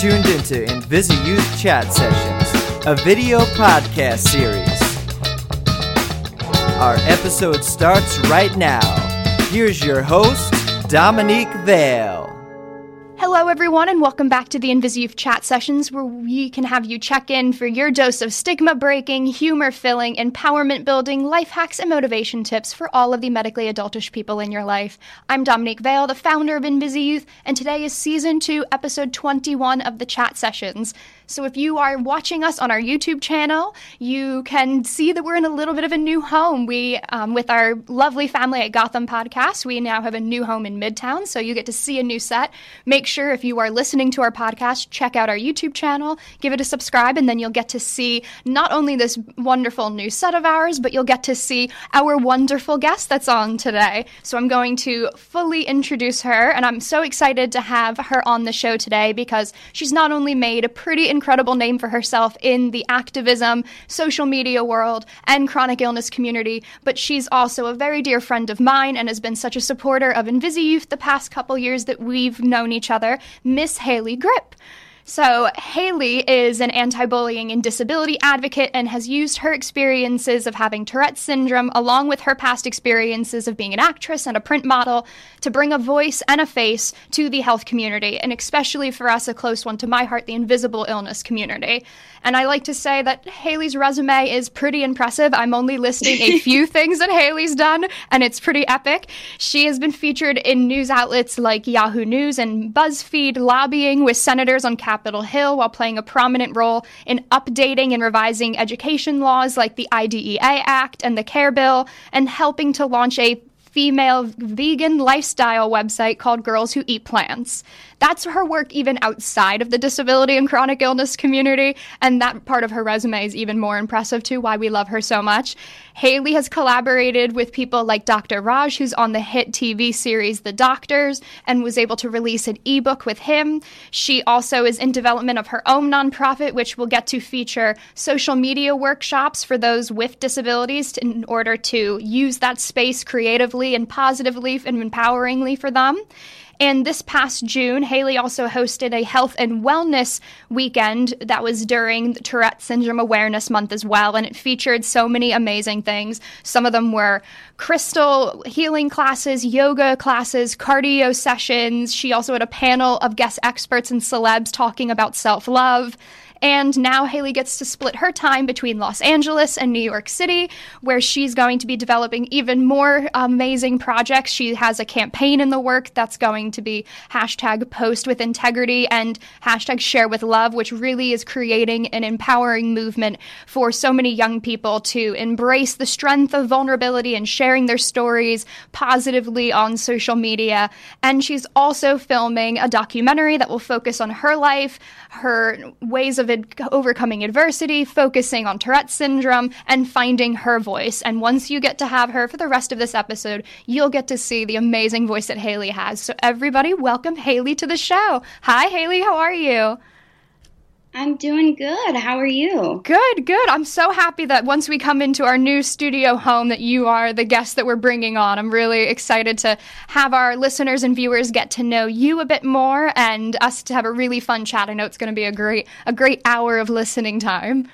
tuned into Invisi Youth Chat Sessions, a video podcast series. Our episode starts right now. Here's your host, Dominique Vale. Hello, everyone, and welcome back to the Invisi Chat Sessions, where we can have you check in for your dose of stigma breaking, humor filling, empowerment building, life hacks, and motivation tips for all of the medically adultish people in your life. I'm Dominique Vale, the founder of Invisi Youth, and today is season two, episode 21 of the Chat Sessions. So if you are watching us on our YouTube channel, you can see that we're in a little bit of a new home. We, um, with our lovely family at Gotham Podcast, we now have a new home in Midtown, so you get to see a new set. Make sure if you are listening to our podcast, check out our YouTube channel, give it a subscribe, and then you'll get to see not only this wonderful new set of ours, but you'll get to see our wonderful guest that's on today. So I'm going to fully introduce her, and I'm so excited to have her on the show today because she's not only made a pretty incredible name for herself in the activism, social media world, and chronic illness community, but she's also a very dear friend of mine and has been such a supporter of Invisi Youth the past couple years that we've known each other, Miss Haley Grip. So, Haley is an anti bullying and disability advocate and has used her experiences of having Tourette's syndrome, along with her past experiences of being an actress and a print model, to bring a voice and a face to the health community, and especially for us, a close one to my heart, the invisible illness community. And I like to say that Haley's resume is pretty impressive. I'm only listing a few things that Haley's done, and it's pretty epic. She has been featured in news outlets like Yahoo News and BuzzFeed, lobbying with senators on Capitol Hill while playing a prominent role in updating and revising education laws like the IDEA Act and the CARE Bill, and helping to launch a female vegan lifestyle website called Girls Who Eat Plants. That's her work even outside of the disability and chronic illness community, and that part of her resume is even more impressive too, why we love her so much. Haley has collaborated with people like Dr. Raj, who's on the hit TV series The Doctors, and was able to release an ebook with him. She also is in development of her own nonprofit, which will get to feature social media workshops for those with disabilities in order to use that space creatively and positively and empoweringly for them. And this past June, Haley also hosted a health and wellness weekend that was during Tourette Syndrome Awareness Month as well. And it featured so many amazing things. Some of them were crystal healing classes, yoga classes, cardio sessions. She also had a panel of guest experts and celebs talking about self love. And now Haley gets to split her time between Los Angeles and New York City, where she's going to be developing even more amazing projects. She has a campaign in the work that's going to be hashtag post with integrity and hashtag share with love, which really is creating an empowering movement for so many young people to embrace the strength of vulnerability and sharing their stories positively on social media. And she's also filming a documentary that will focus on her life, her ways of ad- overcoming adversity, focusing on Tourette's syndrome, and finding her voice. And once you get to have her for the rest of this episode, you'll get to see the amazing voice that Haley has. So, everybody, welcome Haley to the show. Hi, Haley, how are you? I'm doing good. How are you? Good, good. I'm so happy that once we come into our new studio home that you are the guest that we're bringing on. I'm really excited to have our listeners and viewers get to know you a bit more and us to have a really fun chat. I know it's going to be a great a great hour of listening time.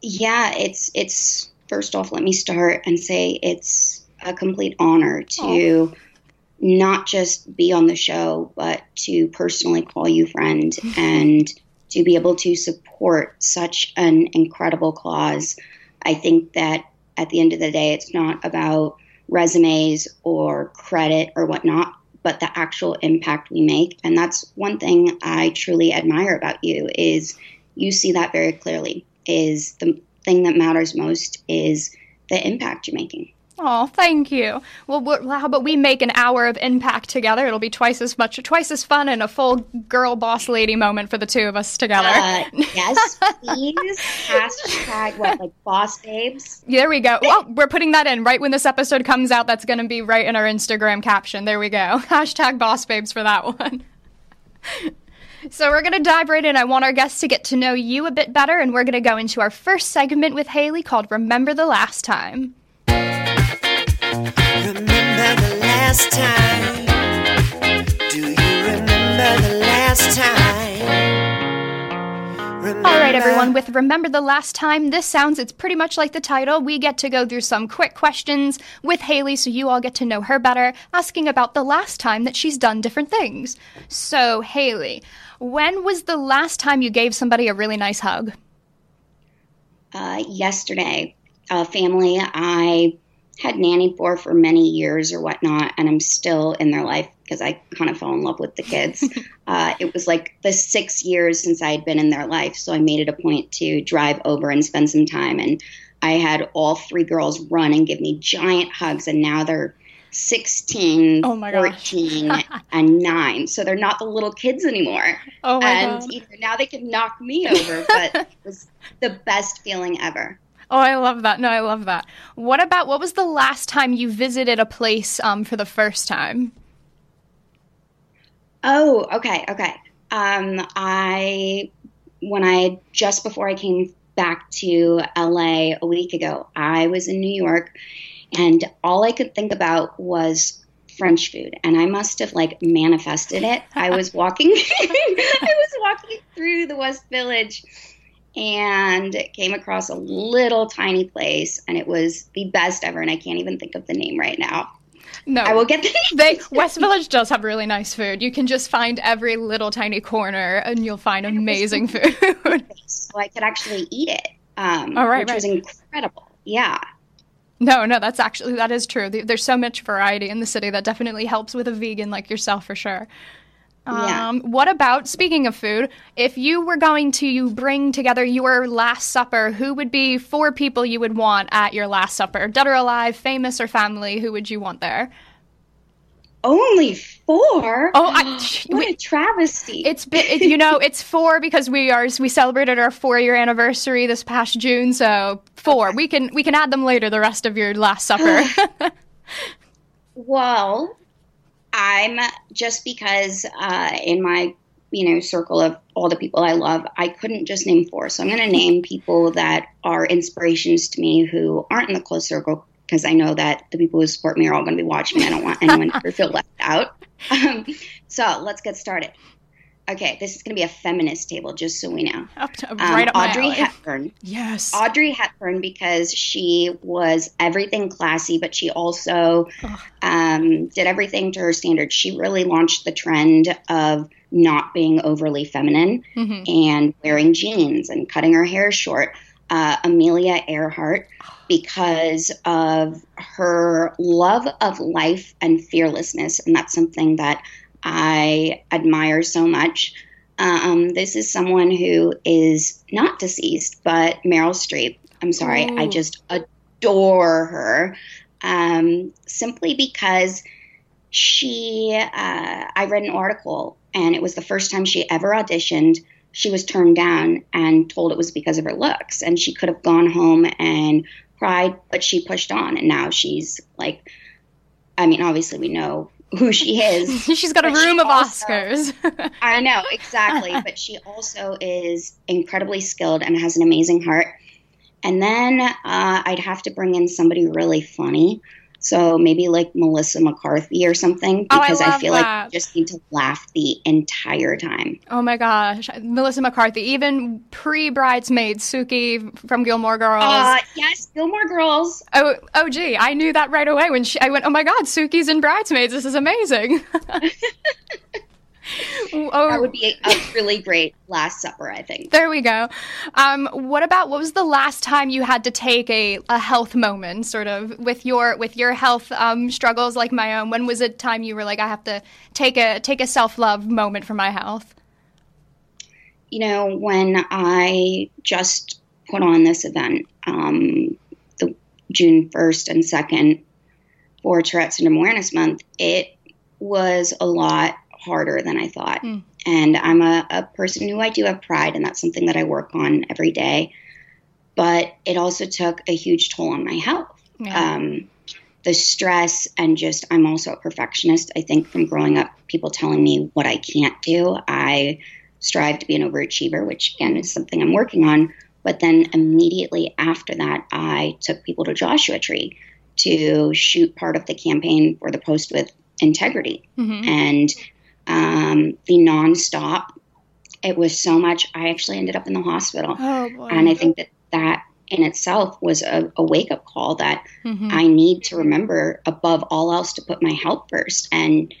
Yeah, it's it's first off let me start and say it's a complete honor to oh. not just be on the show but to personally call you friend and to be able to support such an incredible cause. I think that at the end of the day, it's not about resumes or credit or whatnot, but the actual impact we make. And that's one thing I truly admire about you is you see that very clearly. Is the thing that matters most is the impact you're making. Oh, thank you. Well, how about we make an hour of impact together? It'll be twice as much, twice as fun, and a full girl boss lady moment for the two of us together. Uh, yes, please. Hashtag what, like boss babes? There we go. Well, we're putting that in right when this episode comes out. That's going to be right in our Instagram caption. There we go. Hashtag boss babes for that one. So we're going to dive right in. I want our guests to get to know you a bit better, and we're going to go into our first segment with Haley called Remember the Last Time. Remember the last time? Do you remember the last time? Alright everyone, with Remember the Last Time. This sounds, it's pretty much like the title. We get to go through some quick questions with Haley so you all get to know her better, asking about the last time that she's done different things. So, Haley, when was the last time you gave somebody a really nice hug? Uh, yesterday, a family I had nanny for for many years or whatnot, and I'm still in their life because I kind of fell in love with the kids. uh, it was like the six years since I had been in their life, so I made it a point to drive over and spend some time. And I had all three girls run and give me giant hugs, and now they're 16, Oh my 14, and 9. So they're not the little kids anymore. Oh my and God. either now they can knock me over, but it was the best feeling ever. Oh, I love that. No, I love that. What about what was the last time you visited a place um, for the first time? Oh, okay, okay. Um, I when I just before I came back to LA a week ago, I was in New York, and all I could think about was French food, and I must have like manifested it. I was walking, I was walking through the West Village, and came across a little tiny place, and it was the best ever, and I can't even think of the name right now. No, I will get the name. They West Village does have really nice food. You can just find every little tiny corner, and you'll find amazing food. so I could actually eat it. Um, Oh, right, which was incredible. Yeah. no, no, that's actually that is true. There's so much variety in the city that definitely helps with a vegan like yourself for sure. Yeah. Um, what about speaking of food? If you were going to bring together your last supper, who would be four people you would want at your last supper? Dead or alive, famous or family? Who would you want there? Only four. Oh, I, what a travesty! It's been, it, you know, it's four because we are we celebrated our four year anniversary this past June, so four. We can we can add them later. The rest of your last supper. well, I'm just because uh, in my you know circle of all the people I love, I couldn't just name four. So I'm going to name people that are inspirations to me who aren't in the close circle because I know that the people who support me are all going to be watching. I don't want anyone to feel left out. Um, so let's get started. Okay, this is going to be a feminist table, just so we know. Up to, Um, right up Audrey. Hepburn. Yes. Audrey Hepburn because she was everything classy, but she also um, did everything to her standards. She really launched the trend of not being overly feminine Mhm. and wearing jeans and cutting her hair short. Uh, Amelia Earhart, because of her love of life and fearlessness, and that's something that I admire so much. Um, this is someone who is not deceased, but Meryl Streep. I'm sorry, I just adore her um, simply because she. Uh, I read an article, and it was the first time she ever auditioned. She was turned down and told it was because of her looks, and she could have gone home and cried, but she pushed on, and now she's like. I mean, obviously, we know who she is, She's got a But room of also- Oscars. I know, exactly. but she also is incredibly skilled and has an amazing heart. And then uh, I'd have to bring in somebody really funny. So maybe like Melissa McCarthy or something, Oh, I because I, feel like that. you just need to laugh the entire time. oh my gosh, Melissa McCarthy, even pre bridesmaid Sookie from Gilmore Girls. Uh, yes, Gilmore Girls. Oh, oh, gee, I knew that right away when she. I went, oh my God, Sookie's in Bridesmaids. This is amazing. oh, That would be a, a really great Last Supper, I think. there we go. Um, what about what was the last time you had to take a, a health moment, sort of with your with your health um, struggles like my own? When was it time you were like, I have to take a take a self love moment for my health? you know, when I just put on this event, um, the June 1st and 2nd for Tourette's Syndrome Awareness Month, it was a lot harder than I thought. Hmm. And I'm a, a person who I do have pride, and that's something that I work on every day. But it also took a huge toll on my health. Yeah. Um, the stress, and just, I'm also a perfectionist. I think from growing up, people telling me what I can't do, I strive to be an overachiever, which again is something I'm working on. But then immediately after that, I took people to Joshua Tree to shoot part of the campaign for the Post with Integrity. Mhm. And um, the nonstop it was so much. I actually ended up in the hospital. Oh, boy. And I think that that in itself was a, a wake up call that mm-hmm. I need to remember above all else to put my health first. And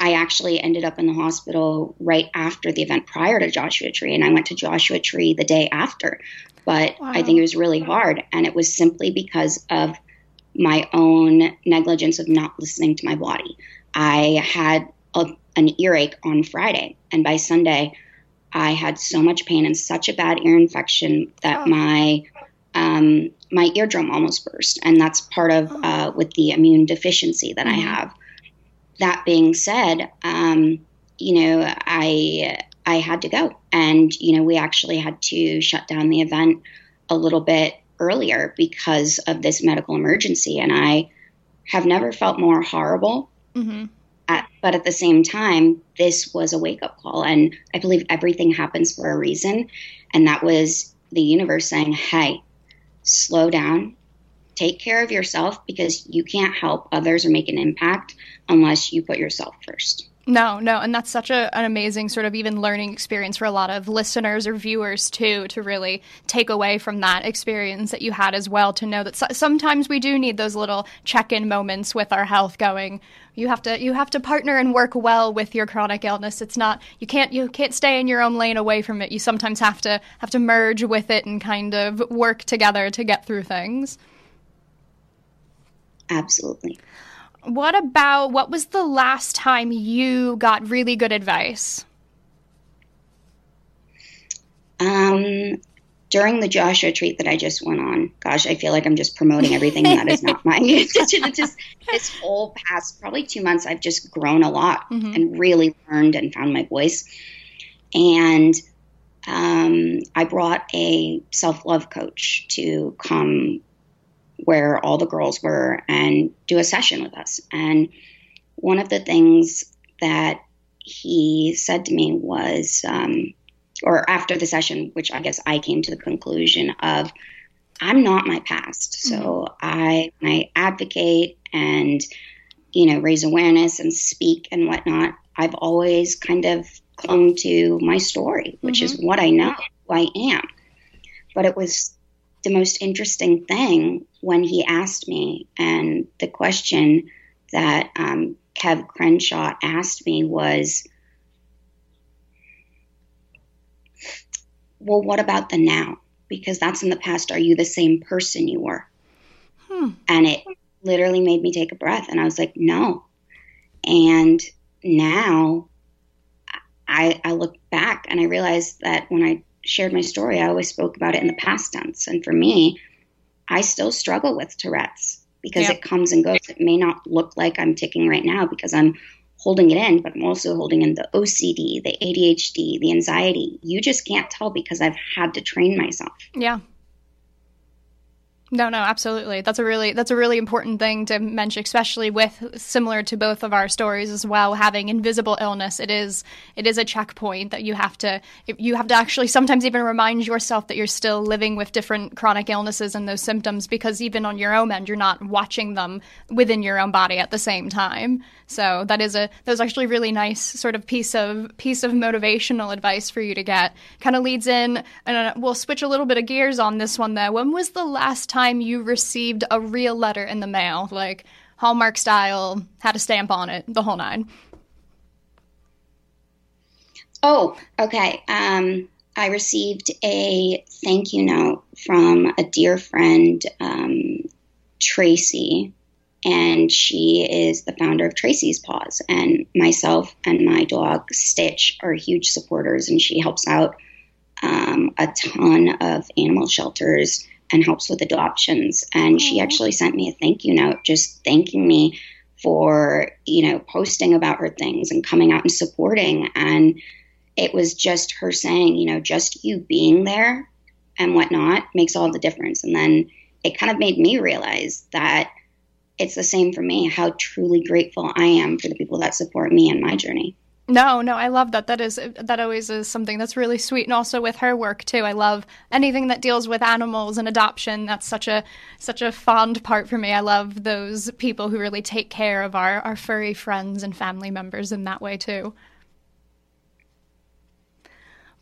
I actually ended up in the hospital right after the event prior to Joshua Tree, and I went to Joshua Tree the day after. But wow. I think it was really hard, and it was simply because of my own negligence of not listening to my body. I had a, an earache on Friday, and by Sunday, I had so much pain and such a bad ear infection that oh. my um, my eardrum almost burst, and that's part of oh. uh, with the immune deficiency that mm-hmm. I have. That being said, um, you know, I I had to go, and you know, we actually had to shut down the event a little bit earlier because of this medical emergency, and I have never felt more horrible. Mm-hmm. At, but at the same time, this was a wake up call, and I believe everything happens for a reason, and that was the universe saying, "Hey, slow down, take care of yourself because you can't help others or make an impact unless you put yourself first. No, no, and that's such a, an amazing sort of even learning experience for a lot of listeners or viewers too to really take away from that experience that you had as well to know that so- sometimes we do need those little check-in moments with our health going. You have to you have to partner and work well with your chronic illness. It's not you can't you can't stay in your own lane away from it. You sometimes have to have to merge with it and kind of work together to get through things. Absolutely what about what was the last time you got really good advice? Um, during the Joshua Tree that I just went on, gosh, I feel like I'm just promoting everything that is not my. It's just this whole past probably two months, I've just grown a lot mm-hmm. and really learned and found my voice. And um, I brought a self love coach to come where all the girls were and do a session with us. And one of the things that he said to me was, um, or after the session, which I guess I came to the conclusion of, I'm not my past. So mm-hmm. I, I advocate and, you know, raise awareness and speak and whatnot. I've always kind of clung to my story, which mm-hmm. is what I know, who I am. But it was the most interesting thing when he asked me, and the question that um, Kev Crenshaw asked me was, Well, what about the now? Because that's in the past. Are you the same person you were? Hmm. And it literally made me take a breath. And I was like, No. And now I, I look back and I realize that when I shared my story, I always spoke about it in the past tense. And for me, I still struggle with Tourette's because it comes and goes. It may not look like I'm ticking right now because I'm holding it in, but I'm also holding in the OCD, the ADHD, the anxiety. You just can't tell because I've had to train myself. Yeah. No, no, absolutely. That's a really that's a really important thing to mention, especially with similar to both of our stories as well. Having invisible illness, it is it is a checkpoint that you have to you have to actually sometimes even remind yourself that you're still living with different chronic illnesses and those symptoms because even on your own end, you're not watching them within your own body at the same time. So that is a that was actually really nice sort of piece of piece of motivational advice for you to get. Kind of leads in, and uh, we'll switch a little bit of gears on this one though. When was the last time you received a real letter in the mail, like Hallmark style, had a stamp on it, the whole nine? Oh, okay. Um, I received a thank you note from a dear friend, um, Tracy, and she is the founder of Tracy's Paws. And myself and my dog Stitch are huge supporters, and she helps out um, a ton of animal shelters and helps with adoptions. And she actually sent me a thank you note, just thanking me for you know posting about her things and coming out and supporting. And it was just her saying, you know, just you being there and whatnot makes all the difference. And then it kind of made me realize that it's the same for me how truly grateful I am for the people that support me in my journey. No, no, I love that. That is that always is something that's really sweet, and also with her work too. I love anything that deals with animals and adoption. That's such a such a fond part for me. I love those people who really take care of our our furry friends and family members in that way too.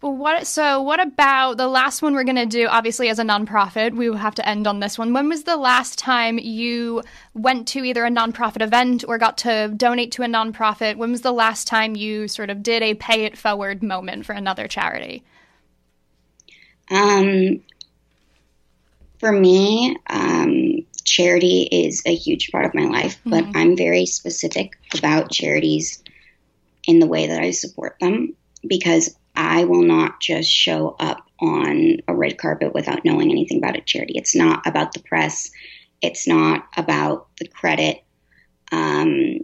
What so what about the last one we're going to do obviously as a nonprofit we will have to end on this one. When was the last time you went to either a nonprofit event or got to donate to a nonprofit? When was the last time you sort of did a pay it forward moment for another charity? Um for me, um, charity is a huge part of my life, but mm-hmm. I'm very specific about charities in the way that I support them because I will not just show up on a red carpet without knowing anything about a charity. It's not about the press, it's not about the credit. Um,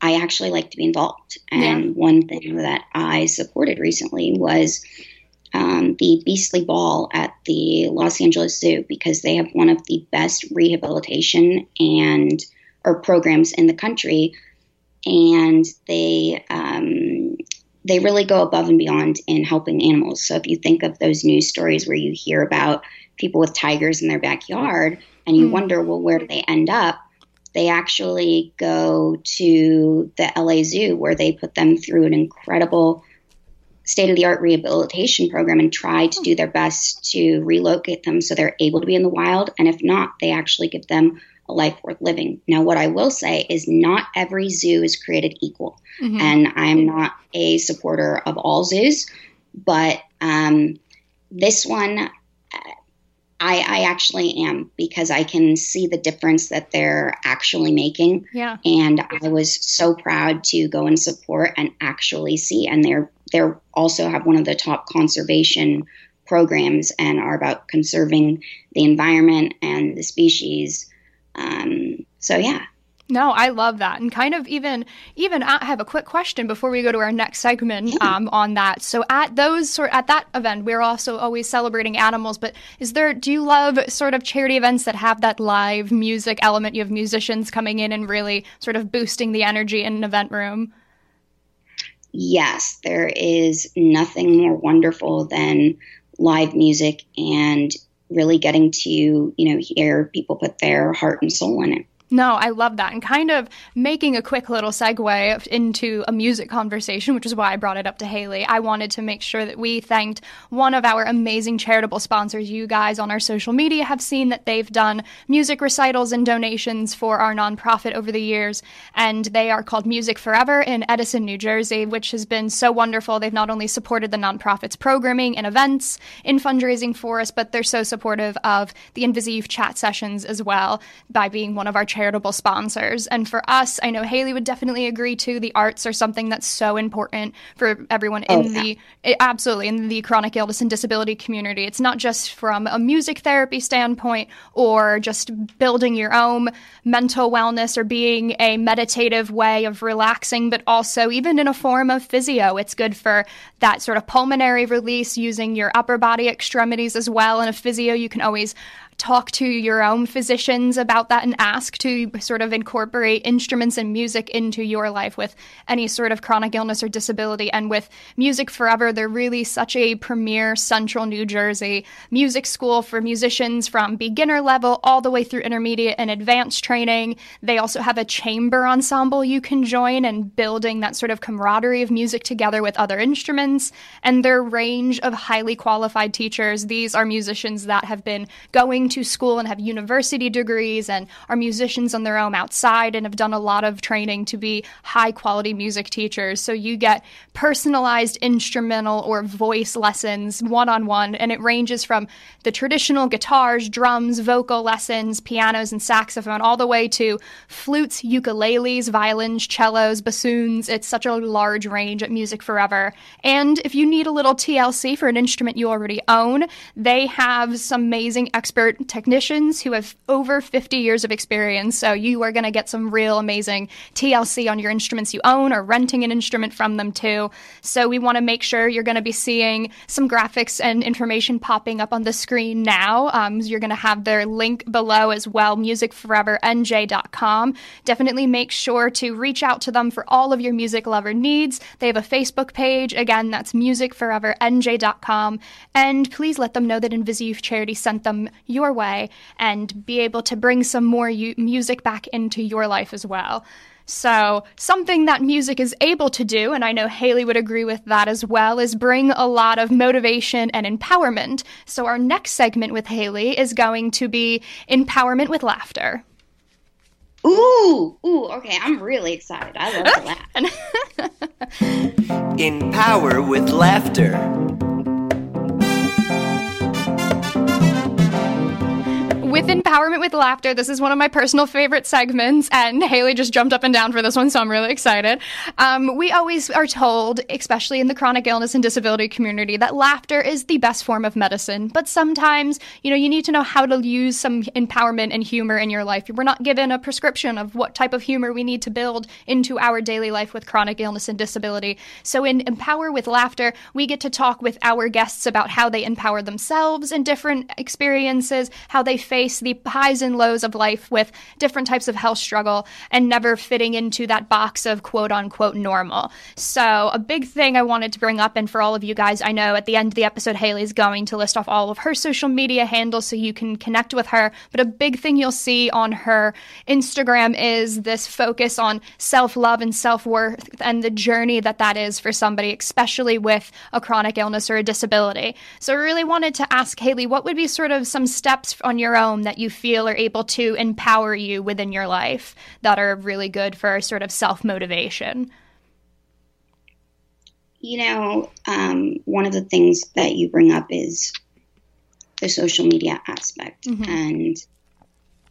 I actually like to be involved. And yeah. one thing that I supported recently was um, the Beastly Ball at the Los Angeles Zoo because they have one of the best rehabilitation and or programs in the country, and they um, they really go above and beyond in helping animals. So if you think of those news stories where you hear about people with tigers in their backyard and you mm. wonder, well, where do they end up? They actually go to the LA Zoo where they put them through an incredible state of the art rehabilitation program and try to do their best to relocate them so they're able to be in the wild. And if not, they actually give them a life worth living. Now, what I will say is not every zoo is created equal. Mm-hmm. And I'm not a supporter of all zoos, but um, this one, I, I, actually am because I can see the difference that they're actually making. Yeah. And I was so proud to go and support and actually see. And they're they're also have one of the top conservation programs and are about conserving the environment and the species um, so yeah. No, I love that, and kind of even even I have a quick question before we go to our next segment um, on that. So at those sort at that event, we're also always celebrating animals. But is there? Do you love sort of charity events that have that live music element? You have musicians coming in and really sort of boosting the energy in an event room. Yes, there is nothing more wonderful than live music and really getting to you know hear people put their heart and soul in it no, I love that. And kind of making a quick little segue into a music conversation, which is why I brought it up to Haley. I wanted to make sure that we thanked one of our amazing charitable sponsors. You guys on our social media have seen that they've done music recitals and donations for our nonprofit over the years. And they are called Music Forever in Edison, New Jersey, which has been so wonderful. They've not only supported the nonprofit's programming and events in fundraising for us, but they're so supportive of the Invisi chat sessions as well by being one of our charitable sponsors. And for us, I know Haley would definitely agree too. The arts are something that's so important for everyone in oh, yeah. the eh, absolutely in the chronic illness and disability community. It's not just from a music therapy standpoint or just building your own mental wellness or being a meditative way of relaxing, but also even in a form of physio. It's good for that sort of pulmonary release using your upper body extremities as well. In a physio, you can always talk to your own physicians about that and ask to sort of incorporate instruments and music into your life with any sort of chronic illness or disability. And with Music Forever, they're really such a premier central New Jersey music school for musicians from beginner level all the way through intermediate and advanced training. They also have a chamber ensemble you can join and building that sort of camaraderie of music together with other instruments. And their range of highly qualified teachers, these are musicians that have been going to school and have university degrees and are musicians on their own outside and have done a lot of training to be high quality music teachers. So you get personalized instrumental or voice lessons one on one, and it ranges from the traditional guitars, drums, vocal lessons, pianos, and saxophone, all the way to flutes, ukuleles, violins, cellos, bassoons. It's such a large range at Music Forever. And if you need a little TLC for an instrument you already own, they have some amazing expert technicians who have over 50 years of experience. So you are going to get some real amazing TLC on your instruments you own or renting an instrument from them too. So we want to make sure you're going to be seeing some graphics and information popping up on the screen now. Um, you're going to have their link below as well, musicforevernj.com. Definitely make sure to reach out to them for all of your music lover needs. They have a Facebook page. Again, that's musicforevernj.com. And please let them know that Invisi Youth Charity sent them your your way and be able to bring some more u- music back into your life as well. So, something that music is able to do, and I know Haley would agree with that as well, is bring a lot of motivation and empowerment. So, our next segment with Haley is going to be empowerment with laughter. Ooh, ooh, okay, I'm really excited. I love to laugh. Empower with laughter. With Empowerment with Laughter, this is one of my personal favorite segments, and Haley just jumped up and down for this one, so I'm really excited. Um, we always are told, especially in the chronic illness and disability community, that laughter is the best form of medicine. But sometimes, you know, you need to know how to use some empowerment and humor in your life. We're not given a prescription of what type of humor we need to build into our daily life with chronic illness and disability. So in Empower with Laughter, we get to talk with our guests about how they empower themselves in different experiences, how they face the highs and lows of life with different types of health struggle and never fitting into that box of quote unquote normal. So, a big thing I wanted to bring up, and for all of you guys, I know at the end of the episode, Haley's going to list off all of her social media handles so you can connect with her. But a big thing you'll see on her Instagram is this focus on self love and self worth and the journey that that is for somebody, especially with a chronic illness or a disability. So, I really wanted to ask Haley, what would be sort of some steps on your own? That you feel are able to empower you within your life that are really good for sort of self motivation? You know, um, one of the things that you bring up is the social media aspect. Mm-hmm. And,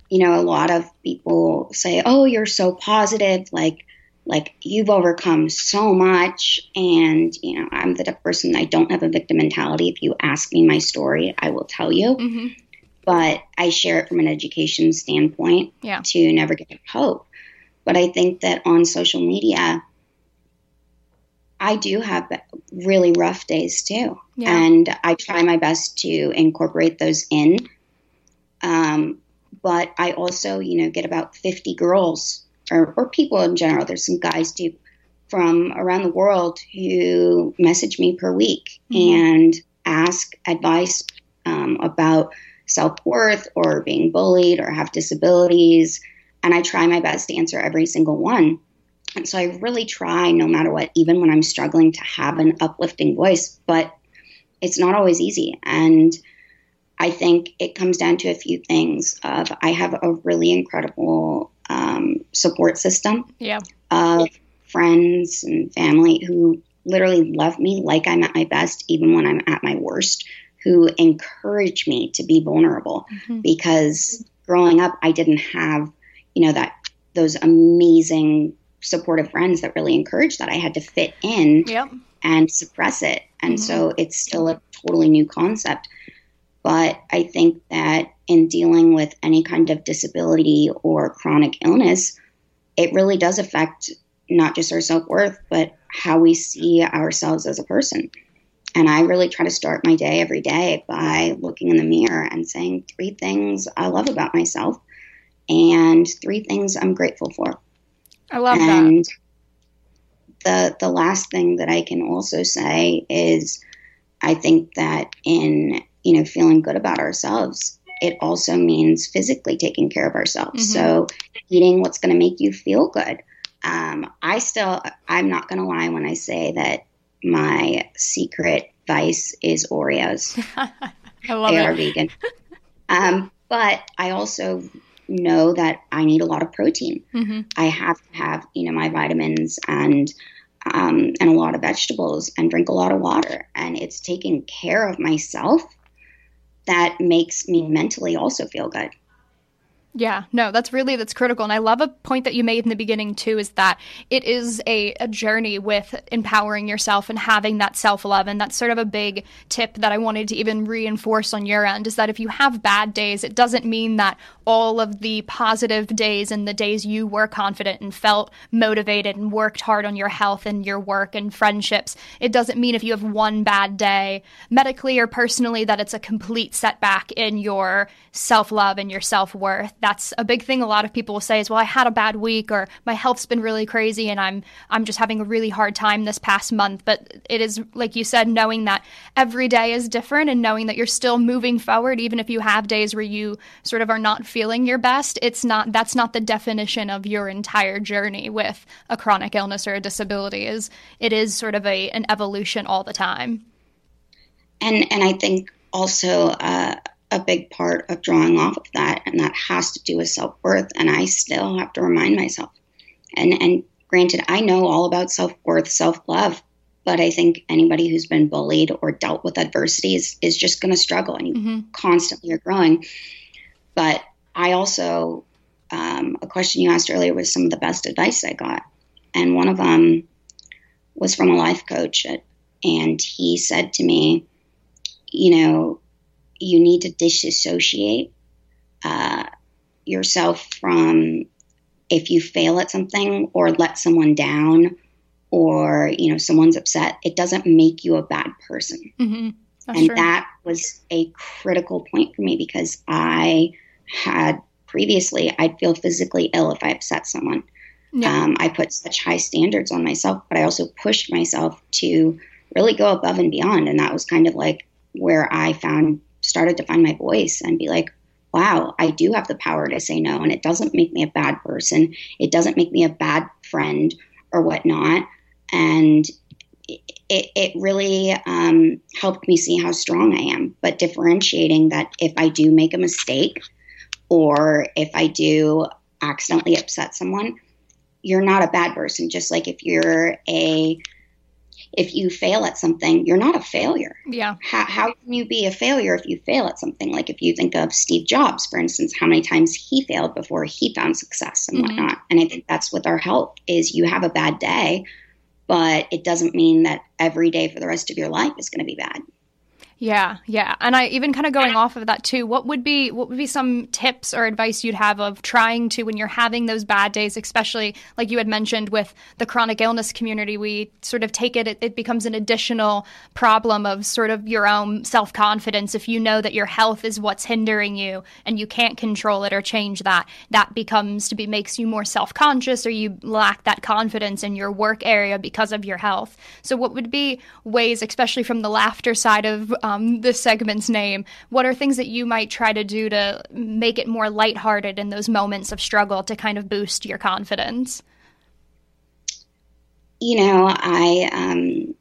you know, a lot of people say, oh, you're so positive. Like, like you've overcome so much and you know i'm the type of person i don't have a victim mentality if you ask me my story i will tell you mm-hmm but I share it from an education standpoint yeah. to never give up hope. But I think that on social media, I do have really rough days too. Yeah. And I try my best to incorporate those in. Um, but I also, you know, get about 50 girls or, or people in general. There's some guys too from around the world who message me per week mm-hmm. and ask advice um, about self worth or being bullied or have disabilities. And I try my best to answer every single one. And so I really try, no matter what, even when I'm struggling, to have an uplifting voice. But it's not always easy. And I think it comes down to a few things. Of I have a really incredible um, support system yeah. of friends and family who literally love me like I'm at my best, even when I'm at my worst who encouraged me to be vulnerable mm-hmm. because growing up I didn't have, you know, that those amazing supportive friends that really encouraged that I had to fit in yep. and suppress it. And mm-hmm. so it's still a totally new concept. But I think that in dealing with any kind of disability or chronic illness, it really does affect not just our self worth, but how we see ourselves as a person. And I really try to start my day every day by looking in the mirror and saying three things I love about myself and three things I'm grateful for. I love and that. The the last thing that I can also say is I think that in, you know, feeling good about ourselves, it also means physically taking care of ourselves. Mm-hmm. So eating what's going to make you feel good. Um, I still, I'm not going to lie when I say that my secret vice is Oreos. I love they it. are vegan. Um, but I also know that I need a lot of protein. Mm-hmm. I have to have, you know, my vitamins and um, and a lot of vegetables and drink a lot of water. And it's taking care of myself that makes me mentally also feel good. Yeah, no, that's really that's critical. And I love a point that you made in the beginning too is that it is a, a journey with empowering yourself and having that self-love. And that's sort of a big tip that I wanted to even reinforce on your end is that if you have bad days, it doesn't mean that all of the positive days and the days you were confident and felt motivated and worked hard on your health and your work and friendships, it doesn't mean if you have one bad day, medically or personally, that it's a complete setback in your self-love and your self-worth. That that's a big thing a lot of people will say is, well, I had a bad week or my health's been really crazy and I'm I'm just having a really hard time this past month. But it is like you said, knowing that every day is different and knowing that you're still moving forward, even if you have days where you sort of are not feeling your best, it's not that's not the definition of your entire journey with a chronic illness or a disability. Is it is sort of a an evolution all the time. And and I think also uh, a big part of drawing off of that, and that has to do with self worth. And I still have to remind myself. And and granted, I know all about self worth, self love, but I think anybody who's been bullied or dealt with adversity is, is just going to struggle, and you mm-hmm. constantly are growing. But I also, um, a question you asked earlier was some of the best advice I got, and one of them was from a life coach, and he said to me, you know, you need to disassociate uh, yourself from if you fail at something or let someone down or you know someone's upset it doesn't make you a bad person mm-hmm. and true. that was a critical point for me because i had previously i'd feel physically ill if i upset someone yeah. um, i put such high standards on myself but i also pushed myself to really go above and beyond and that was kind of like where I found started to find my voice and be like, wow, I do have the power to say no, and it doesn't make me a bad person. It doesn't make me a bad friend or whatnot. And it, it really um, helped me see how strong I am, but differentiating that if I do make a mistake or if I do accidentally upset someone, you're not a bad person. Just like if you're a if you fail at something, you're not a failure. Yeah. How, how can you be a failure if you fail at something? Like if you think of Steve Jobs, for instance, how many times he failed before he found success and mm-hmm. whatnot. And I think that's with our health is you have a bad day, but it doesn't mean that every day for the rest of your life is going to be bad. Yeah, yeah. And I even kind of going off of that too, what would be what would be some tips or advice you'd have of trying to when you're having those bad days, especially like you had mentioned with the chronic illness community, we sort of take it it, it becomes an additional problem of sort of your own self-confidence if you know that your health is what's hindering you and you can't control it or change that. That becomes to be makes you more self-conscious or you lack that confidence in your work area because of your health. So what would be ways especially from the laughter side of um, this segment's name. What are things that you might try to do to make it more lighthearted in those moments of struggle to kind of boost your confidence? You know, I um,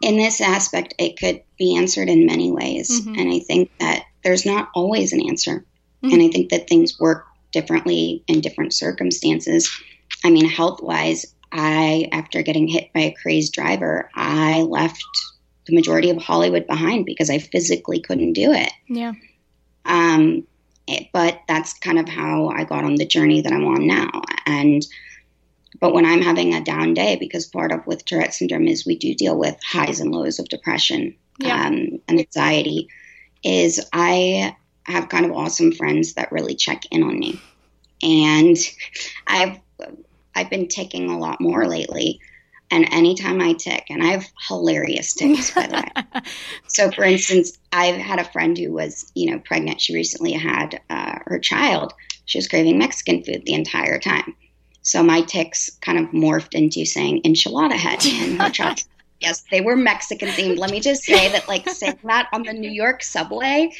in this aspect, it could be answered in many ways, mm-hmm. and I think that there's not always an answer, mm-hmm. and I think that things work differently in different circumstances. I mean, health wise, I, after getting hit by a crazed driver, I left the majority of Hollywood behind because I physically couldn't do it. Yeah. Um, it, but that's kind of how I got on the journey that I'm on now. And, but when I'm having a down day, because part of with Tourette syndrome is we do deal with highs and lows of depression yeah. um, and anxiety, is I have kind of awesome friends that really check in on me. And I've I've been ticking a lot more lately. And anytime I tick, and I have hilarious tics, by the way. So, for instance, I've had a friend who was, you know, pregnant. She recently had uh, her child. She was craving Mexican food the entire time. So my tics kind of morphed into saying enchilada head and her child. yes, they were Mexican themed. Let me just say that, like, saying that on the New York subway.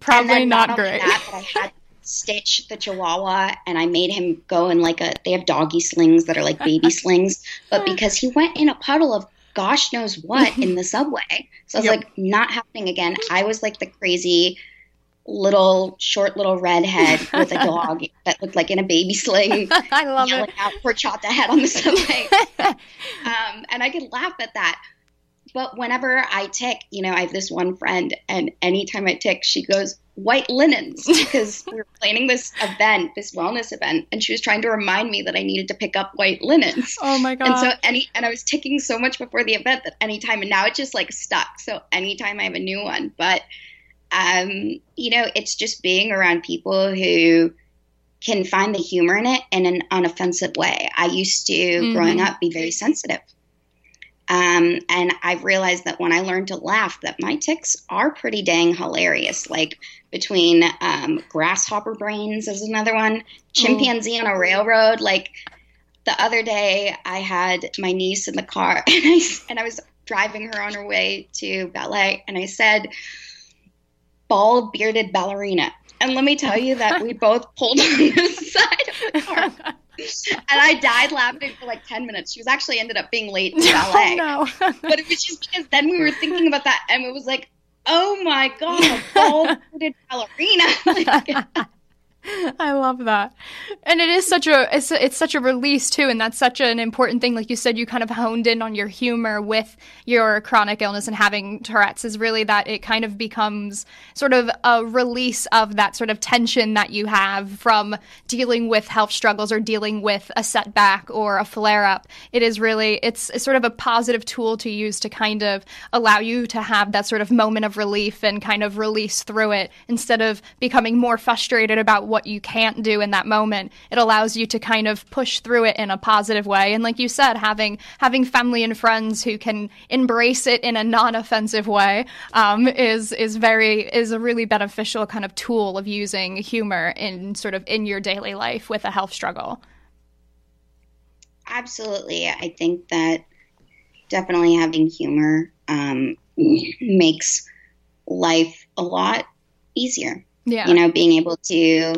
Probably not, not great. That, but I had Stitch the Chihuahua and I made him go in like a they have doggy slings that are like baby slings, but because he went in a puddle of gosh knows what in the subway. So I was yep. like, not happening again. I was like the crazy little short little redhead with a dog that looked like in a baby sling. I love yelling it. out horchata head on the subway. um, and I could laugh at that. But whenever I tick, you know, I have this one friend, and anytime I tick, she goes, white linens because we were planning this event, this wellness event, and she was trying to remind me that I needed to pick up white linens. Oh my god! And so any and I was ticking so much before the event that anytime and now it just like stuck. So anytime I have a new one, but um, you know, it's just being around people who can find the humor in it in an unoffensive way. I used to mm-hmm. growing up be very sensitive. Um, and I've realized that when I learned to laugh, that my tics are pretty dang hilarious. Like between um, grasshopper brains is another one, chimpanzee on a railroad. Like the other day, I had my niece in the car, and I and I was driving her on her way to ballet, and I said, "Bald bearded ballerina." And let me tell you that we both pulled on the side of the car I died laughing for like 10 minutes. She was actually ended up being late to oh, ballet. Oh, no. but it was just because then we were thinking about that and it was like, oh my God, bald ballerina. I love that. And it is such a it's it's such a release too and that's such an important thing like you said you kind of honed in on your humor with your chronic illness and having Tourette's is really that it kind of becomes sort of a release of that sort of tension that you have from dealing with health struggles or dealing with a setback or a flare up. It is really it's, it's sort of a positive tool to use to kind of allow you to have that sort of moment of relief and kind of release through it instead of becoming more frustrated about what you can't do in that moment. It allows you to kind of push through it in a positive way. And like you said, having having family and friends who can embrace it in a non-offensive way um, is is very is a really beneficial kind of tool of using humor in sort of in your daily life with a health struggle. Absolutely, I think that definitely having humor um, makes life a lot easier. Yeah. You know, being able to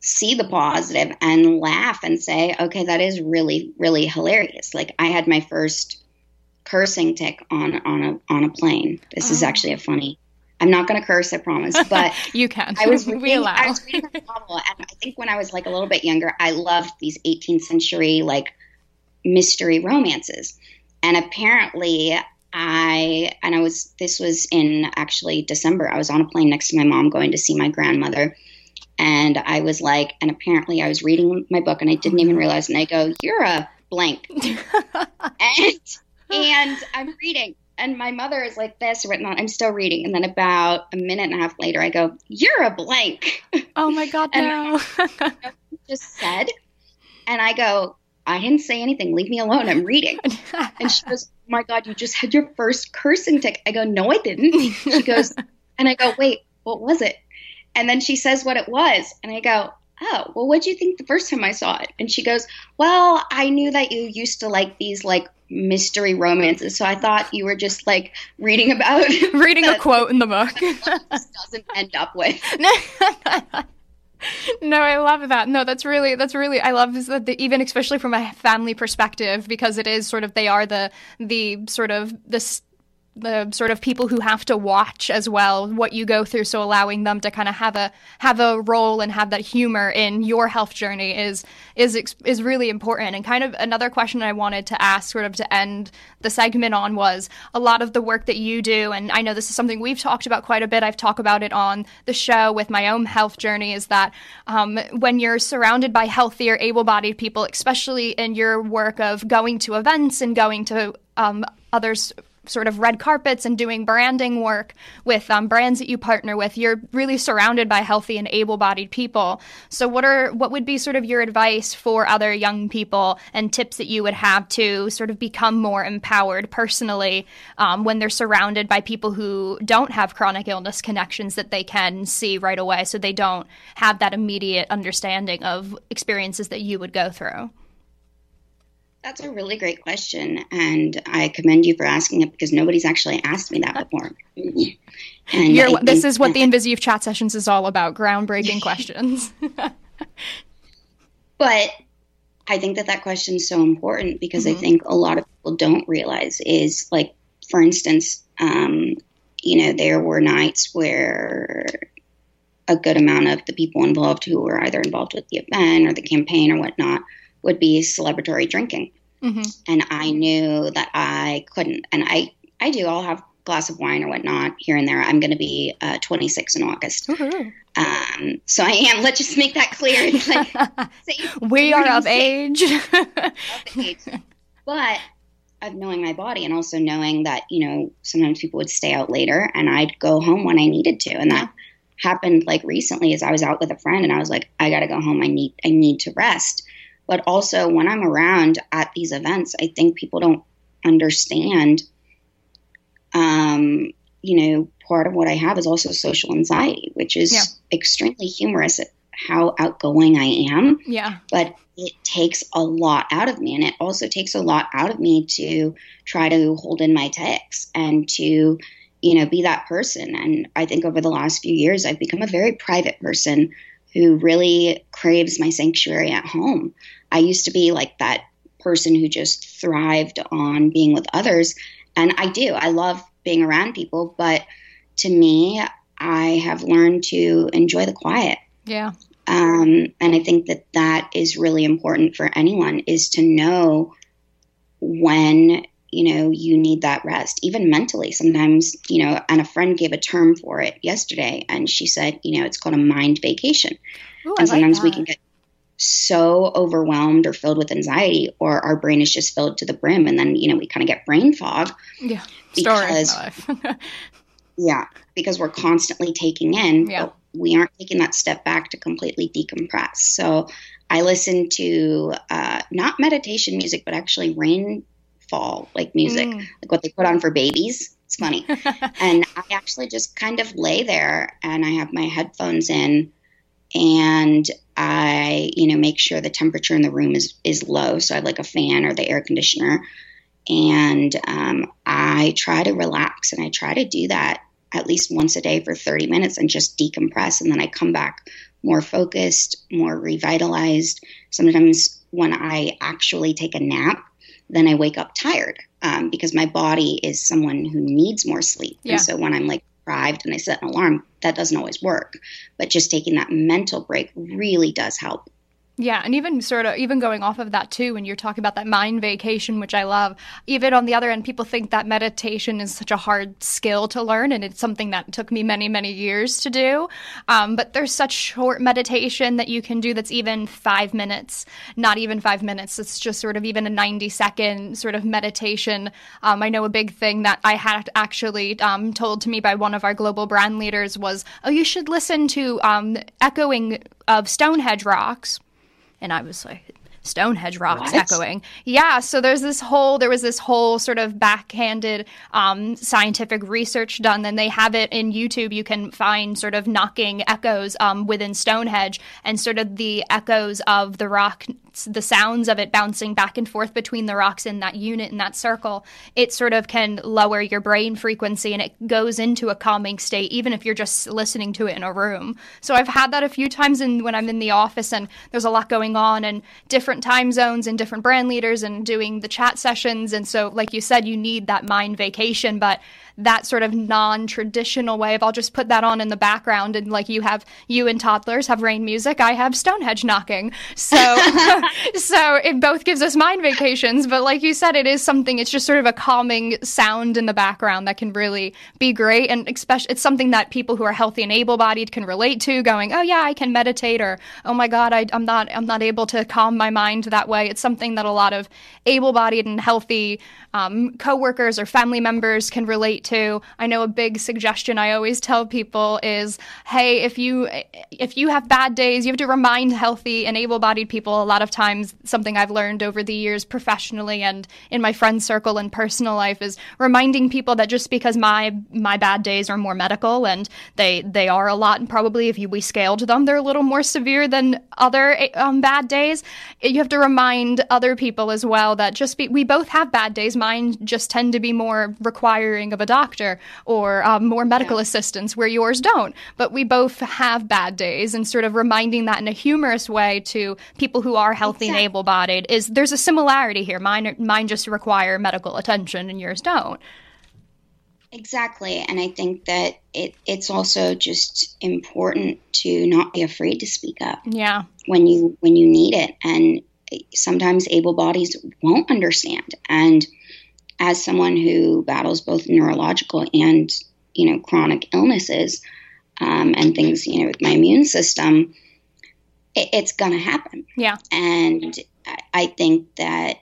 see the positive and laugh and say, okay, that is really, really hilarious. Like I had my first cursing tic on on a on a plane. This oh. is actually a funny. I'm not going to curse, I promise. But you can. I was reading, I was reading a novel, and I think when I was like a little bit younger, I loved these 18th century like mystery romances, and apparently I and I was this was in actually December. I was on a plane next to my mom going to see my grandmother. And I was like, and apparently I was reading my book and I didn't even realize. And I go, You're a blank. and, and I'm reading. And my mother is like this written on. I'm still reading. And then about a minute and a half later, I go, You're a blank. Oh my God, no. just said. And I go, I didn't say anything. Leave me alone. I'm reading. and she goes, oh my God, you just had your first cursing tic. I go, no, I didn't. She goes, and I go, wait, what was it? And then she says what it was. And I go, oh, well, what'd you think the first time I saw it? And she goes, well, I knew that you used to like these like mystery romances. So I thought you were just like reading about reading a quote in the book. doesn't end up with. no, I love that. No, that's really that's really I love that the, even especially from a family perspective because it is sort of they are the the sort of the the sort of people who have to watch as well what you go through. So allowing them to kind of have a have a role and have that humor in your health journey is is is really important. And kind of another question I wanted to ask sort of to end the segment on was a lot of the work that you do and I know this is something we've talked about quite a bit. I've talked about it on the show with my own health journey is that um, when you're surrounded by healthier able-bodied people especially in your work of going to events and going to um, others sort of red carpets and doing branding work with um, brands that you partner with, you're really surrounded by healthy and able-bodied people. So, what are what would be sort of your advice for other young people and tips that you would have to sort of become more empowered personally um, when they're surrounded by people who don't have chronic illness connections that they can see right away, so they don't have that immediate understanding of experiences that you would go through? That's a really great question, and I commend you for asking it because nobody's actually asked me that before. And this is what the InvisiYouth Chat Sessions is all about: groundbreaking questions. but I think that that question is so important because mm-hmm. I think a lot of people don't realize is like, for instance, um, you know, there were nights where a good amount of the people involved who were either involved with the event or the campaign or whatnot would be celebratory drinking. Mm-hmm. And I knew that I couldn't. And I, I do. I'll have a glass of wine or whatnot here and there. I'm going to be uh, 26 in August. Um, so I am. Let's just make that clear. Like, we are of age. of age. But of knowing my body and also knowing that, you know, sometimes people would stay out later and I'd go home when I needed to. And that happened like recently as I was out with a friend and I was like, I got to go home. I need, I need to rest. But also, when I'm around at these events, I think people don't understand, um, you know, part of what I have is also social anxiety, which is Yeah. extremely humorous at how outgoing I am. Yeah. But it takes a lot out of me. And it also takes a lot out of me to try to hold in my tics and to, you know, be that person. And I think over the last few years, I've become a very private person who really craves my sanctuary at home. I used to be like that person who just thrived on being with others. And I do. I love being around people. But to me, I have learned to enjoy the quiet. Yeah. Um, and I think that that is really important for anyone is to know when you know you need that rest, even mentally. Sometimes you know, and a friend gave a term for it yesterday, and she said, you know, it's called a mind vacation. Ooh, and like sometimes we can get so overwhelmed or filled with anxiety, or our brain is just filled to the brim, and then you know we kind of get brain fog. Yeah. Story of my because- life. Yeah, because we're constantly taking in, Yeah. but we aren't taking that step back to completely decompress. So I listen to uh, not meditation music, but actually rainfall like music, Mm. like what they put on for babies. It's funny. and I actually just kind of lay there and I have my headphones in and I, you know, make sure the temperature in the room is, is low. So I have like a fan or the air conditioner. And um, I try to relax and I try to do that at least once a day for 30 minutes and just decompress. And then I come back more focused, more revitalized. Sometimes when I actually take a nap, then I wake up tired um, because my body is someone who needs more sleep. Yeah. And so when I'm like deprived and I set an alarm, that doesn't always work. But just taking that mental break really does help. Yeah, and even sort of even going off of that too, when you're talking about that mind vacation, which I love. Even on the other end, people think that meditation is such a hard skill to learn, and it's something that took me many, many years to do. Um, but there's such short meditation that you can do that's even five minutes, not even five minutes. It's just sort of even a 90 second sort of meditation. Um, I know a big thing that I had actually um, told to me by one of our global brand leaders was, "Oh, you should listen to um, echoing of Stonehenge rocks." And I was like, Stonehenge rocks What? echoing. Yeah, so there's this whole there was this whole sort of backhanded um, scientific research done. Then they have it in YouTube. You can find sort of knocking echoes um, within Stonehenge and sort of the echoes of the rock, the sounds of it bouncing back and forth between the rocks in that unit in that circle. It sort of can lower your brain frequency and it goes into a calming state, even if you're just listening to it in a room. So I've had that a few times in, when I'm in the office and there's a lot going on and different time zones and different brand leaders and doing the chat sessions. And so, like you said, you need that mind vacation, but that sort of non-traditional way of I'll just put that on in the background and like you have you and toddlers have rain music, I have Stonehenge knocking. So so it both gives us mind vacations, but like you said, it is something it's just sort of a calming sound in the background that can really be great and especially it's something that people who are healthy and able-bodied can relate to going, "Oh yeah, I can meditate," or "Oh my god, I, I'm not I'm not able to calm my mind that way." It's something that a lot of able-bodied and healthy um, coworkers or family members can relate I know a big suggestion I always tell people is, "Hey, if you if you have bad days, you have to remind healthy and able-bodied people. A lot of times, something I've learned over the years professionally and in my friend circle and personal life is reminding people that just because my my bad days are more medical and they they are a lot, and probably if you we scaled them, they're a little more severe than other um, bad days. You have to remind other people as well that just be, we both have bad days. Mine just tend to be more requiring of a doctor or um, more medical assistance, where yours don't. But we both have bad days, and sort of reminding that in a humorous way to people who are healthy and able-bodied is there's a similarity here. Mine mine just require medical attention, and yours don't. Exactly. And I think that it, it's also just important to not be afraid to speak up Yeah, when you when you need it. And sometimes able bodies won't understand. And as someone who battles both neurological and you know chronic illnesses um, and things you know with my immune system, it, it's gonna happen. yeah, And I- I think that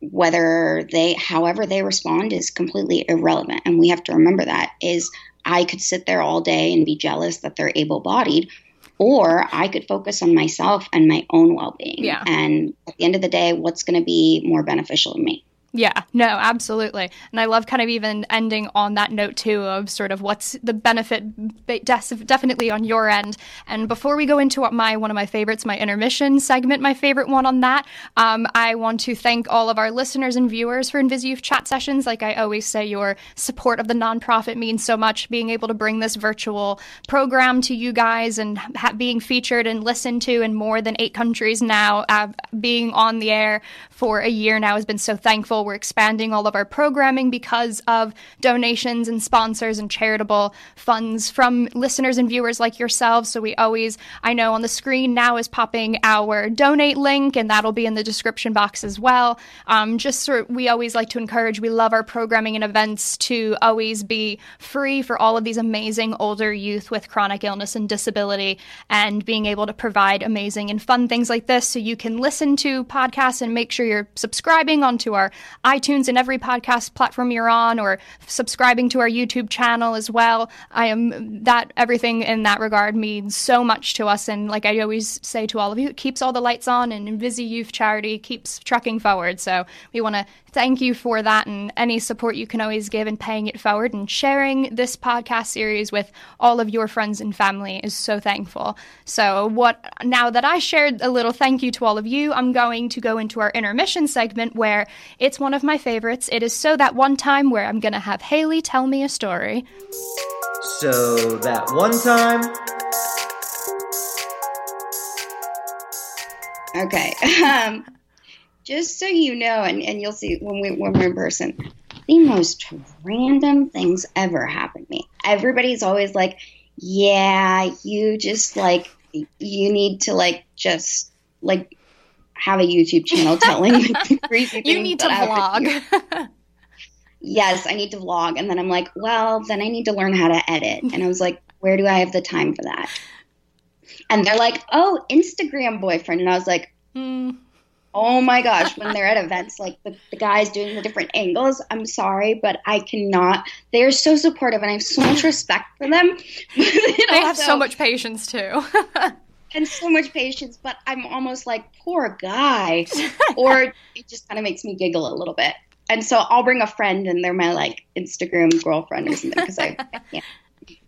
whether they, however they respond, is completely irrelevant. And we have to remember that is I could sit there all day and be jealous that they're able-bodied, or I could focus on myself and my own well-being. Yeah. And at the end of the day, what's going to be more beneficial to me? Yeah, no, absolutely. And I love kind of even ending on that note too of sort of what's the benefit definitely on your end. And before we go into my one of my favorites, my intermission segment, my favorite one on that, um, I want to thank all of our listeners and viewers for InvisiYouth chat sessions. Like I always say, your support of the nonprofit means so much. Being able to bring this virtual program to you guys and ha- being featured and listened to in more than eight countries now, uh, being on the air for a year now has been so thankful we're expanding all of our programming because of donations and sponsors and charitable funds from listeners and viewers like yourselves. So we always, I know on the screen now is popping our donate link, and that'll be in the description box as well. Um, just sort we always like to encourage, we love our programming and events to always be free for all of these amazing older youth with chronic illness and disability, and being able to provide amazing and fun things like this so you can listen to podcasts and make sure you're subscribing onto our iTunes and every podcast platform you're on, or subscribing to our YouTube channel as well. I am that everything in that regard means so much to us. And like I always say to all of you, it keeps all the lights on, and InvisiYouth Charity keeps trucking forward. So we want to thank you for that and any support you can always give in paying it forward and sharing this podcast series with all of your friends and family is so thankful. So what now that I shared a little thank you to all of you, I'm going to go into our intermission segment where it's one of my favorites. It is so that one time where I'm going to have Haley tell me a story. So that one time Okay. Um, just so you know, and, and you'll see when, we, when we're in person, the most random things ever happen to me. Everybody's always like, yeah, you just like, you need to like just like have a YouTube channel telling crazy things. You need to vlog. yes, I need to vlog. And then I'm like, well, then I need to learn how to edit. And I was like, where do I have the time for that? And they're like, oh, Instagram boyfriend. And I was like, mm oh my gosh, when they're at events, like the, the guys doing the different angles, I'm sorry, but I cannot. They're so supportive and I have so much respect for them. they also, have so much patience too. and so much patience, but I'm almost like, poor guy. or it just kind of makes me giggle a little bit. And so I'll bring a friend and they're my like Instagram girlfriend or something because I, I can't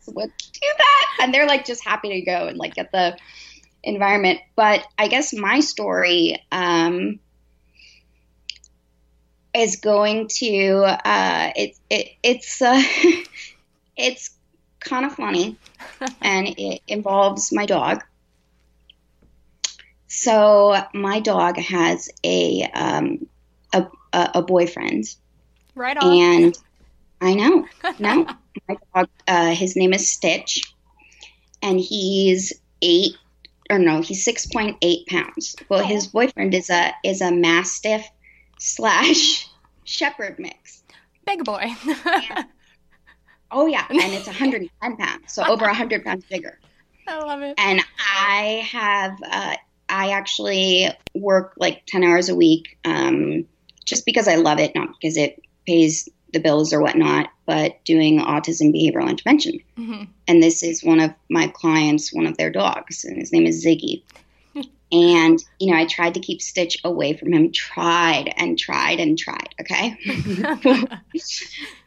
do that. And they're like just happy to go and like get the environment. But I guess my story um, is going to uh, it, it it's uh, it's kind of funny, and it involves my dog. So my dog has a um, a, a, boyfriend. Right on. And I know. No, my dog. Uh, his name is Stitch, and he's eight or no, he's six point eight pounds. Well, his boyfriend is a is a mastiff slash shepherd mix. Big boy. and, oh yeah, and it's 110 pounds, so over 100 pounds bigger. I love it. And I have, uh, I actually work like 10 hours a week, um, just because I love it, not because it pays the bills or whatnot, but doing autism behavioral intervention. Mm-hmm. And this is one of my clients, one of their dogs, and his name is Ziggy. and, you know, I tried to keep Stitch away from him, tried and tried and tried, okay?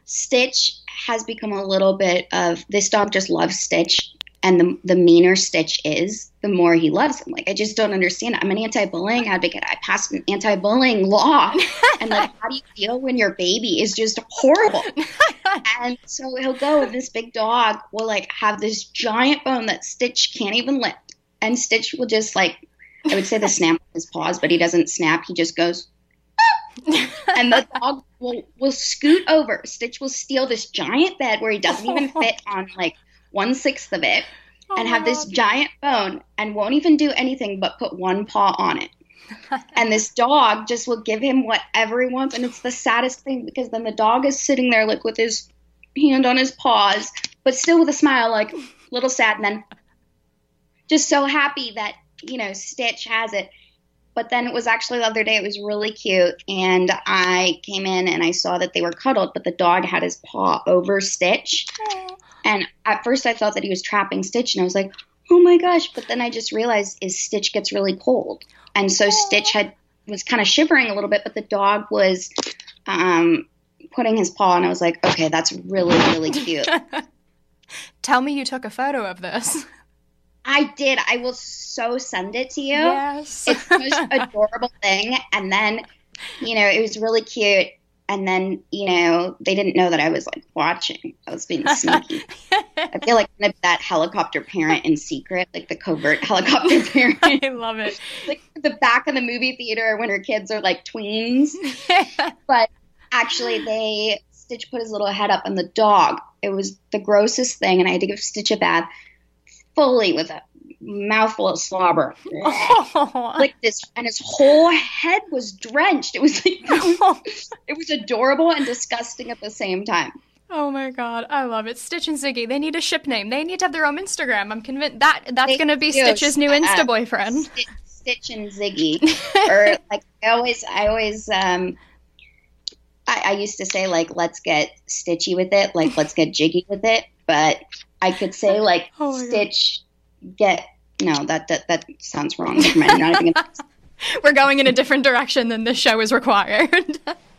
Stitch has become a little bit of this dog just loves Stitch and the, the meaner Stitch is, the more he loves him. Like, I just don't understand. I'm an anti-bullying advocate. I passed an anti-bullying law, and like, how do you feel when your baby is just horrible? and so he'll go, and this big dog will like have this giant bone that Stitch can't even lift, and Stitch will just like, I would say the snap his paws, but he doesn't snap. He just goes. and the dog will, will scoot over. Stitch will steal this giant bed where he doesn't even fit on like one sixth of it, oh, and have this oh, giant bone and won't even do anything but put one paw on it. and this dog just will give him whatever he wants. And it's the saddest thing because then the dog is sitting there like with his hand on his paws, but still with a smile, like little sad, and then just so happy that, you know, Stitch has it. But then it was actually the other day, it was really cute. And I came in and I saw that they were cuddled, but the dog had his paw over Stitch. Aww. And at first I thought that he was trapping Stitch, and I was like, oh my gosh. But then I just realized is Stitch gets really cold. And so. Stitch had was kind of shivering a little bit, but the dog was um, putting his paw, and I was like, okay, that's really, really cute. Tell me you took a photo of this. I did. I will so send it to you. Yes. It's the most adorable thing. And then, you know, it was really cute. And then, you know, they didn't know that I was like watching. I was being sneaky. I feel like I'm that helicopter parent in secret, like the covert helicopter parent. I love it. like the back of the movie theater when her kids are like tweens. but actually, they Stitch put his little head up on the dog. It was the grossest thing, and I had to give Stitch a bath fully with a mouthful of slobber. Oh. like this, and his whole head was drenched. It was like it was, it was adorable and disgusting at the same time. Oh my god, I love it. Stitch and Ziggy, they need a ship name. They need to have their own Instagram. I'm convinced that that's going to be do. Stitch's new Uh, Insta boyfriend. Stitch, Stitch and Ziggy, or like I always, I always, um, I, I used to say like, let's get stitchy with it, like let's get jiggy with it, but I could say like Oh my God. Stitch, get no, that that that sounds wrong. Never mind. I'm not even gonna We're going in a different direction than this show is required.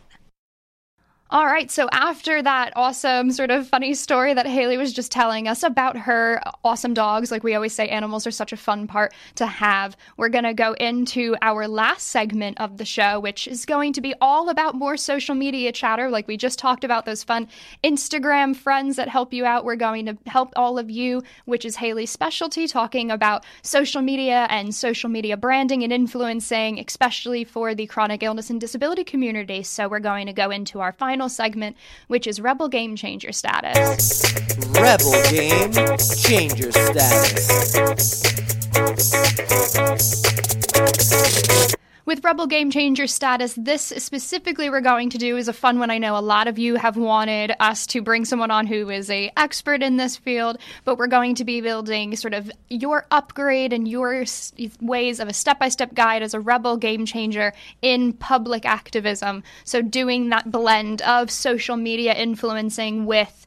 All right, so after that awesome sort of funny story that Haley was just telling us about her awesome dogs, like we always say, animals are such a fun part to have. We're going to go into our last segment of the show, which is going to be all about more social media chatter. Like we just talked about those fun Instagram friends that help you out. We're going to help all of you, which is Haley's specialty, talking about social media and social media branding and influencing, especially for the chronic illness and disability community. So we're going to go into our final segment, which is Rebel Game Changer status. Rebel Game Changer Status. With Rebel Game Changer status, this specifically we're going to do is a fun one. I know a lot of you have wanted us to bring someone on who is a expert in this field, but we're going to be building sort of your upgrade and your ways of a step-by-step guide as a Rebel Game Changer in public activism. So doing that blend of social media influencing with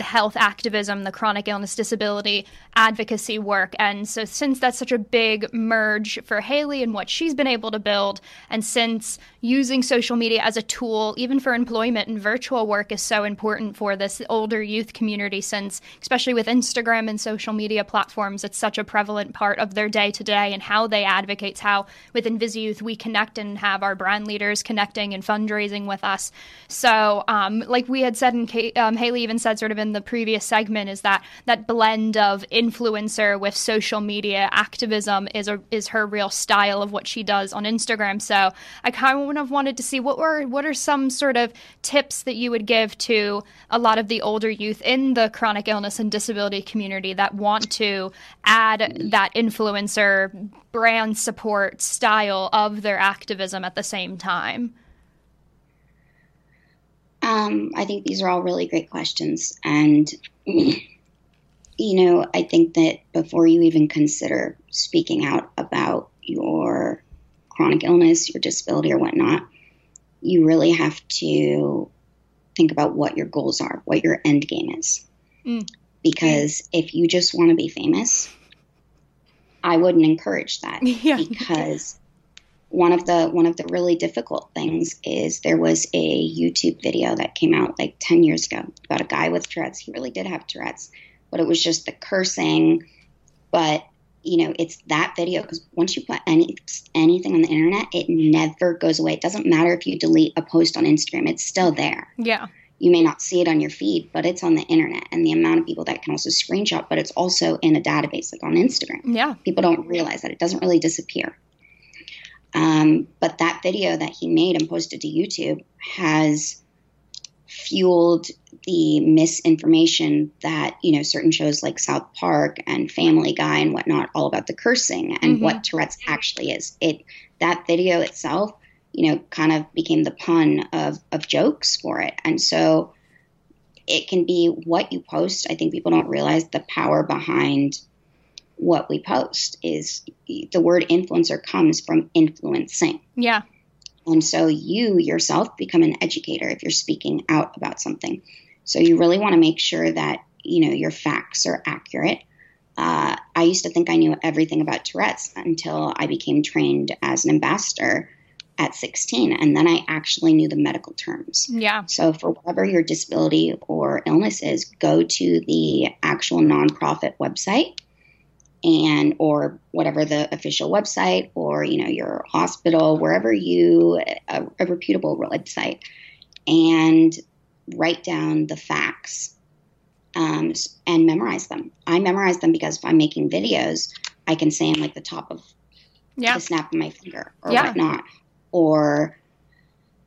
health activism, the chronic illness disability advocacy work. And so, since that's such a big merge for Haley and what she's been able to build, and since using social media as a tool, even for employment and virtual work, is so important for this older youth community, since especially with Instagram and social media platforms, it's such a prevalent part of their day to day and how they advocate, how with InvisiYouth we connect and have our brand leaders connecting and fundraising with us. So, um, like we had said, and Kate, um, Haley even said sort of in the previous segment, is that that blend of influencer with social media activism is a, is her real style of what she does on Instagram. So, I kind of wanted to see what were what are some sort of tips that you would give to a lot of the older youth in the chronic illness and disability community that want to add that influencer brand support style of their activism at the same time. Um, I think these are all really great questions. And, you know, I think that before you even consider speaking out about your chronic illness, your disability, or whatnot, you really have to think about what your goals are, what your end game is. Mm. Because if you just want to be famous, I wouldn't encourage that Yeah. because one of the one of the really difficult things is there was a YouTube video that came out like 10 years ago about a guy with Tourette's. He really did have Tourette's, but it was just the cursing. But you know, it's that video because once you put any anything on the internet, it never goes away. It doesn't matter if you delete a post on Instagram; it's still there. Yeah. You may not see it on your feed, but it's on the internet, and the amount of people that can also screenshot, but it's also in a database like on Instagram Yeah. people don't realize that it doesn't really disappear. Um, but that video that he made and posted to YouTube has fueled the misinformation that you know certain shows like South Park and Family Guy and whatnot all about the cursing and Mhm. what Tourette's actually is. It that video itself, you know, kind of became the pun of of jokes for it, and so it can be what you post. I think people don't realize the power behind what we post is the word influencer comes from influencing. Yeah. And so you yourself become an educator if you're speaking out about something. So you really want to make sure that you know your facts are accurate. Uh, I used to think I knew everything about Tourette's until I became trained as an ambassador at 16. And then I actually knew the medical terms. Yeah. So, for whatever your disability or illness is, go to the actual nonprofit website and or whatever the official website or you know your hospital wherever you a, a reputable website and write down the facts um, and memorize them i memorize them because if i'm making videos i can say in like the top of Yeah. the snap of my finger or Yeah. whatnot or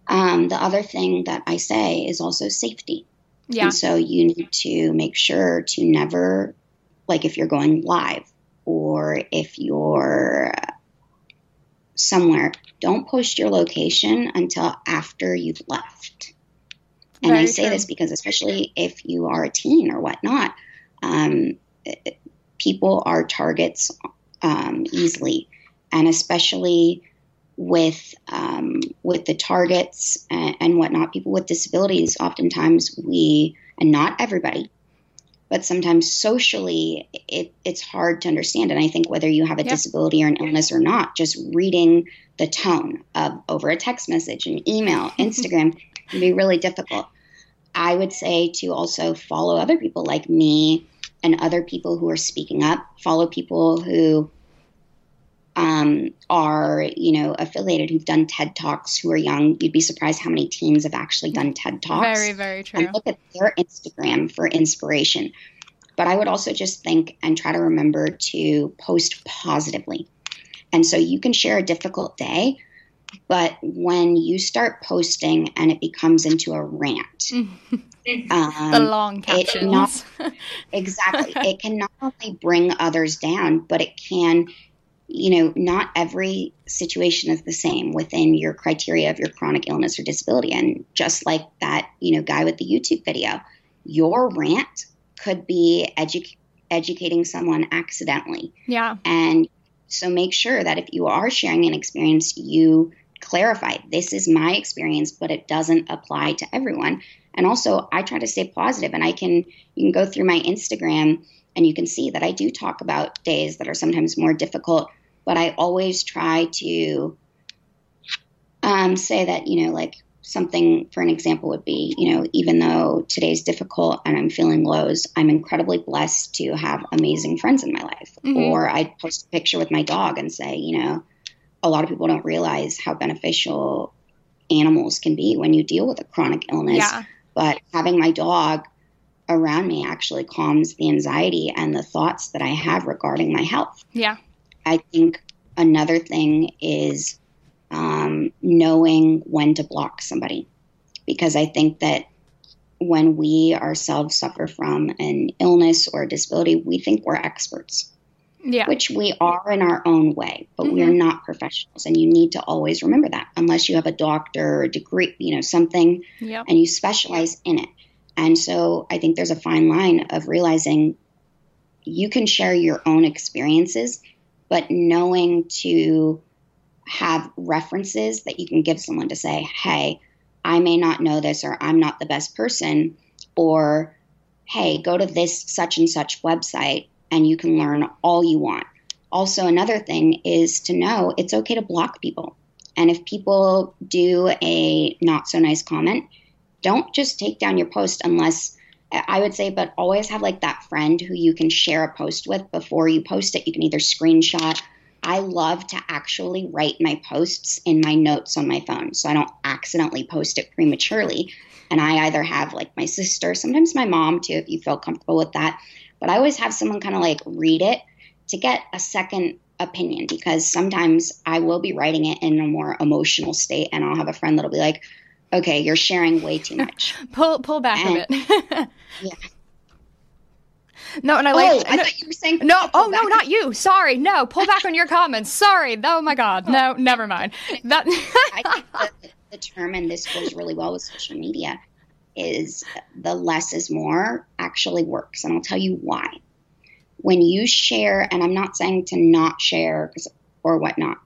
um, the other thing that i say is also safety Yeah. and so you need to make sure to never, like if you're going live or if you're uh, somewhere, don't post your location until after you've left. And I say true. this because, especially if you are a teen or whatnot, um, people are targets um, easily, and especially with um, with the targets and, and whatnot, people with disabilities. Oftentimes, we and not everybody, but sometimes socially, it, it's hard to understand. And I think whether you have a Yeah. disability or an illness or not, just reading the tone of over a text message, an email, Instagram can be really difficult. I would say to also follow other people like me and other people who are speaking up, follow people who um, are, you know, affiliated, who've done TED Talks, who are young. You'd be surprised how many teens have actually done TED Talks Very, very true. and look at their Instagram for inspiration. But I would also just think and try to remember to post positively. And so you can share a difficult day, but when you start posting and it becomes into a rant, the um, long it captions. not- exactly, it can not only bring others down, but it can, you know, not every situation is the same within your criteria of your chronic illness or disability. And just like that, you know, guy with the YouTube video, your rant could be edu- educating someone accidentally. yeah. And so make sure that if you are sharing an experience, you clarify this is my experience, but it doesn't apply to everyone. And also, I try to stay positive, and I can you can go through my Instagram and you can see that I do talk about days that are sometimes more difficult, but I always try to um, say that you know like something for an example would be you know even though today's difficult and i'm feeling lows i'm incredibly blessed to have amazing friends in my life Mhm. or i'd post a picture with my dog and say you know a lot of people don't realize how beneficial animals can be when you deal with a chronic illness Yeah. but having my dog around me actually calms the anxiety and the thoughts that i have regarding my health Yeah. I think another thing is um, knowing when to block somebody. Because I think that when we ourselves suffer from an illness or a disability, we think we're experts, Yeah. which we are in our own way, but we are not professionals. And you need to always remember that unless you have a doctor or a degree, you know, something Yep. and you specialize in it. And so I think there's a fine line of realizing you can share your own experiences, but knowing to have references that you can give someone to say, hey, I may not know this, or I'm not the best person, or hey, go to this such and such website and you can learn all you want. Also, another thing is to know it's okay to block people. And if people do a not so nice comment, don't just take down your post unless I would say, but always have like that friend who you can share a post with before you post it. You can either screenshot. I love to actually write my posts in my notes on my phone so I don't accidentally post it prematurely. And I either have like my sister, sometimes my mom too, if you feel comfortable with that. But I always have someone kind of like read it to get a second opinion because sometimes I will be writing it in a more emotional state and I'll have a friend that'll be like, okay, you're sharing way too much. Pull pull back a bit. Yeah. No, and I like. oh, like. I no- thought you were saying No, oh no, not you. Sorry, no. Pull back on your comments. Sorry. Oh my God. No, never mind. That. I think the, the term, and this goes really well with social media, is the less is more actually works. And I'll tell you why. When you share, and I'm not saying to not share or whatnot,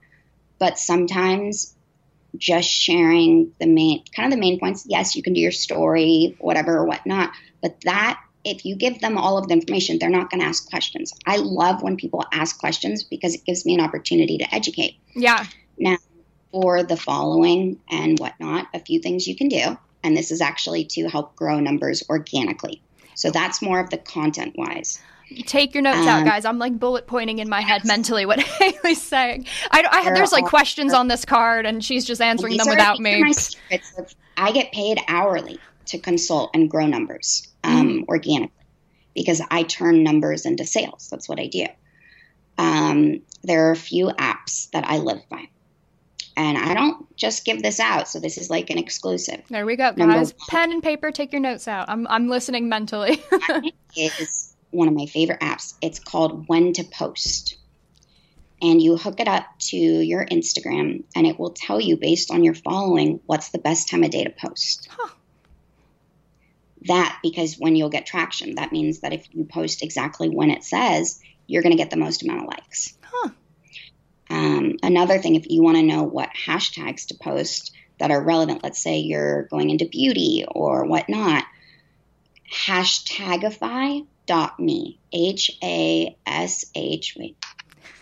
but sometimes just sharing the main, kind of the main points. Yes, you can do your story, whatever, or whatnot, but that if you give them all of the information, they're not going to ask questions. I love when people ask questions because it gives me an opportunity to educate yeah. Now, for the following and whatnot, a few things you can do. And this is actually to help grow numbers organically. So that's more of the content wise. Take your notes um, out, guys. I'm like bullet pointing in my head mentally what Haley's saying. I, I there's like questions on this card, and she's just answering them without me. I get paid hourly to consult and grow numbers um, mm. organically because I turn numbers into sales. That's what I do. Um, there are a few apps that I live by. And I don't just give this out, so this is like an exclusive. There we go, guys. Pen and paper, take your notes out. I'm I'm listening mentally. is one of my favorite apps. It's called When to Post. And you hook it up to your Instagram, and it will tell you based on your following what's the best time of day to post. Huh. That because when you'll get traction, that means that if you post exactly when it says, you're going to get the most amount of likes. Huh. Um, another thing, if you want to know what hashtags to post that are relevant, let's say you're going into beauty or whatnot, hashtagify.me, H A S H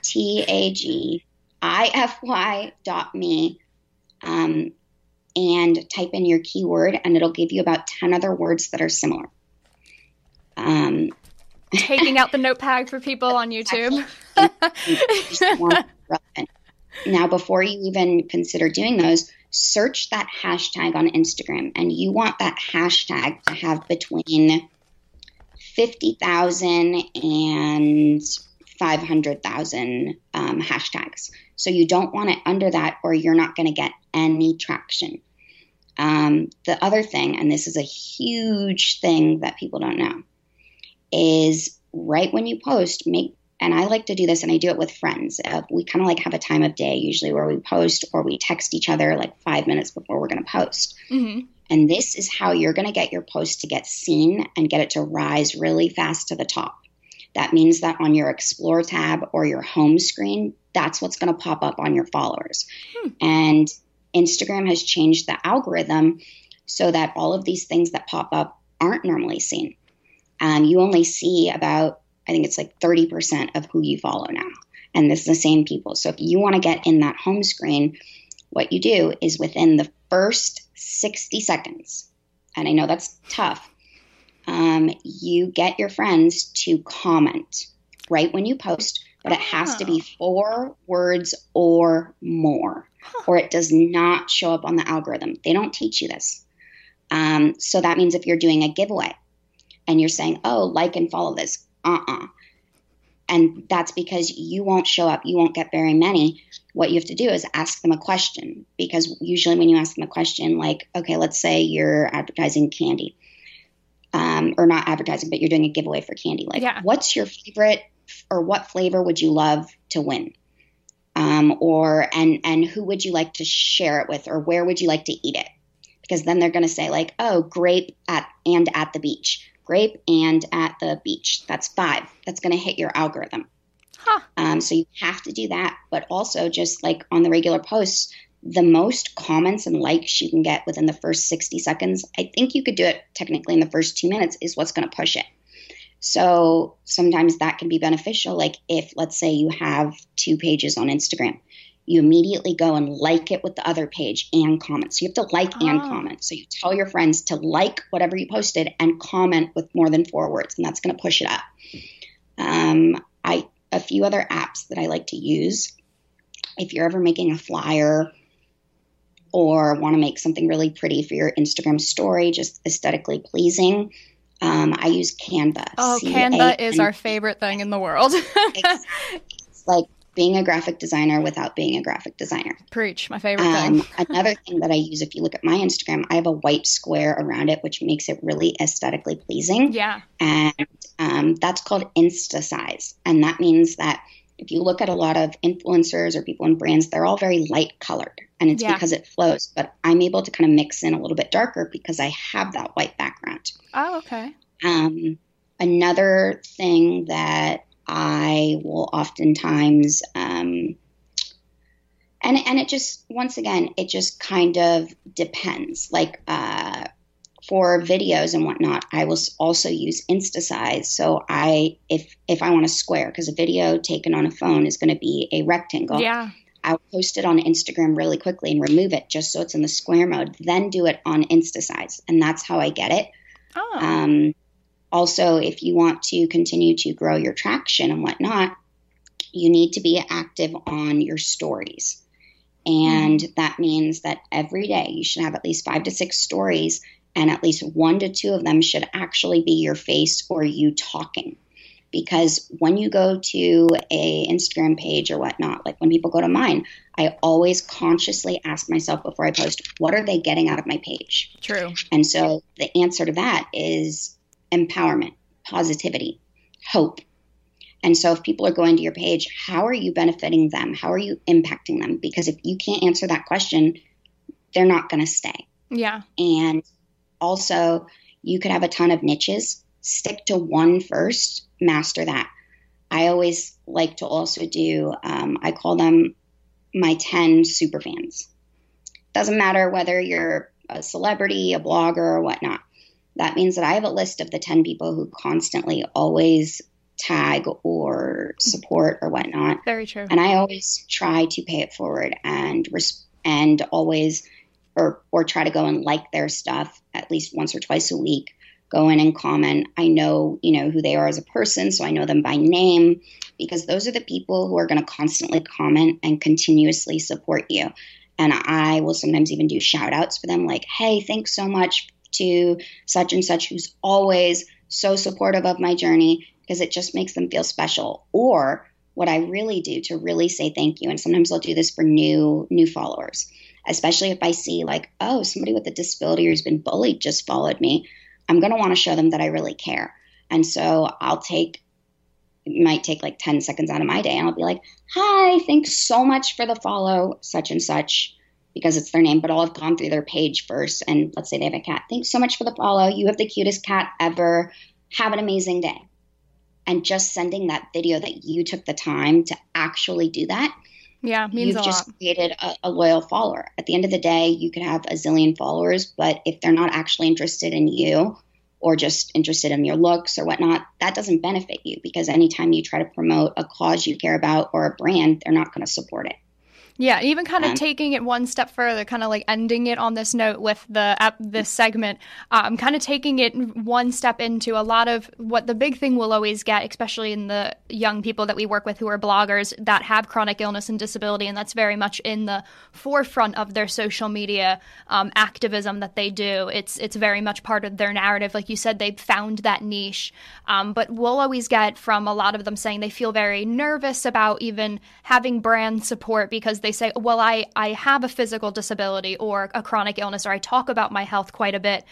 T A G I F Y dot me, um, and type in your keyword, and it'll give you about 10 other words that are similar. Um, Taking out the notepad for people on YouTube. now, before you even consider doing those, search that hashtag on Instagram, and you want that hashtag to have between 50,000 and 500,000 um, hashtags. So you don't want it under that, or you're not going to get any traction. Um, the other thing, and this is a huge thing that people don't know, is right when you post, make and I like to do this and I do it with friends. Uh, we kind of like have a time of day usually where we post or we text each other like five minutes before we're going to post. Mm-hmm. And this is how you're going to get your post to get seen and get it to rise really fast to the top. That means that on your Explore tab or your home screen, that's what's going to pop up on your followers. Hmm. And Instagram has changed the algorithm so that all of these things that pop up aren't normally seen. Um, you only see about I think it's like 30% of who you follow now. And this is the same people. So if you want to get in that home screen, what you do is within the first 60 seconds, and I know that's tough, um, you get your friends to comment right when you post, but it has to be ah. four words or more, or it does not show up on the algorithm. They don't teach you this. Um, so that means if you're doing a giveaway and you're saying, oh, like and follow this, uh-uh and that's because you won't show up you won't get very many what you have to do is ask them a question because usually when you ask them a question like okay let's say you're advertising candy um, or not advertising but you're doing a giveaway for candy like yeah. what's your favorite or what flavor would you love to win um, or and and who would you like to share it with or where would you like to eat it because then they're going to say like oh grape at and at the beach grape and at the beach. That's five. That's going to hit your algorithm. Huh. Um, so you have to do that. But also, just like on the regular posts, the most comments and likes you can get within the first 60 seconds, I think you could do it technically in the first two minutes, is what's going to push it. So sometimes that can be beneficial. Like if, let's say, you have two pages on Instagram, you immediately go and like it with the other page and comment. So you have to like oh. and comment. So you tell your friends to like whatever you posted and comment with more than four words, and that's going to push it up. Um, I a few other apps that I like to use. If you're ever making a flyer or want to make something really pretty for your Instagram story, just aesthetically pleasing, um, I use Canva. Oh, Canva is our favorite thing in the world. it's like being a graphic designer without being a graphic designer. Preach, my favorite um, thing. another thing that I use, if you look at my Instagram, I have a white square around it, which makes it really aesthetically pleasing. Yeah. And um, that's called InstaSize. And that means that if you look at a lot of influencers or people in brands, they're all very light colored. And it's yeah. because it flows. But I'm able to kind of mix in a little bit darker because I have that white background. Oh, okay. Um, another thing that I will oftentimes, um, and and it just once again, it just kind of depends. Like uh, for videos and whatnot, I will also use InstaSize. So I, if if I want a square, because a video taken on a phone is going to be a rectangle. Yeah. I'll post it on Instagram really quickly and remove it just so it's in the square mode, then do it on InstaSize. And that's how I get it. Oh. Um, also, if you want to continue to grow your traction and whatnot, you need to be active on your stories. And mm. that means that every day you should have at least five to six stories, and at least one to two of them should actually be your face or you talking because when you go to a Instagram page or whatnot, like when people go to mine, I always consciously ask myself before I post, what are they getting out of my page? True. And so the answer to that is empowerment, positivity, hope. And so if people are going to your page, how are you benefiting them? How are you impacting them? Because if you can't answer that question, they're not going to stay. Yeah. And also, you could have a ton of niches. Stick to one first master that. I always like to also do, um, I call them my 10 super fans. Doesn't matter whether you're a celebrity, a blogger, or whatnot. That means that I have a list of the 10 people who constantly always tag or support or whatnot. Very true. And I always try to pay it forward and res- and always or or try to go and like their stuff at least once or twice a week go in and comment. I know, you know, who they are as a person, so I know them by name because those are the people who are going to constantly comment and continuously support you. And I will sometimes even do shout outs for them like, "Hey, thanks so much to such and such who's always so supportive of my journey because it just makes them feel special." Or what I really do to really say thank you, and sometimes I'll do this for new new followers, especially if I see like, oh, somebody with a disability who's been bullied just followed me. I'm going to want to show them that I really care. And so I'll take, it might take like 10 seconds out of my day and I'll be like, hi, thanks so much for the follow, such and such, because it's their name, but I'll have gone through their page first. And let's say they have a cat. Thanks so much for the follow. You have the cutest cat ever. Have an amazing day. And just sending that video that you took the time to actually do that yeah, means you've just lot. created a, a, loyal follower. At the end of the day, you could have a zillion followers, but if they're not actually interested in you or just interested in your looks or whatnot, that doesn't benefit you because anytime you try to promote a cause you care about or a brand, they're not going to support it. Yeah, even kind of um, taking it one step further, kind of like ending it on this note with the uh, this segment, um, kind of taking it one step into a lot of what the big thing we'll always get, especially in the young people that we work with who are bloggers that have chronic illness and disability, and that's very much in the forefront of their social media um, activism that they do. It's it's very much part of their narrative. Like you said, they've found that niche, um, but we'll always get from a lot of them saying they feel very nervous about even having brand support because they say, well, I, I have a physical disability or a chronic illness, or I talk about my health quite a bit.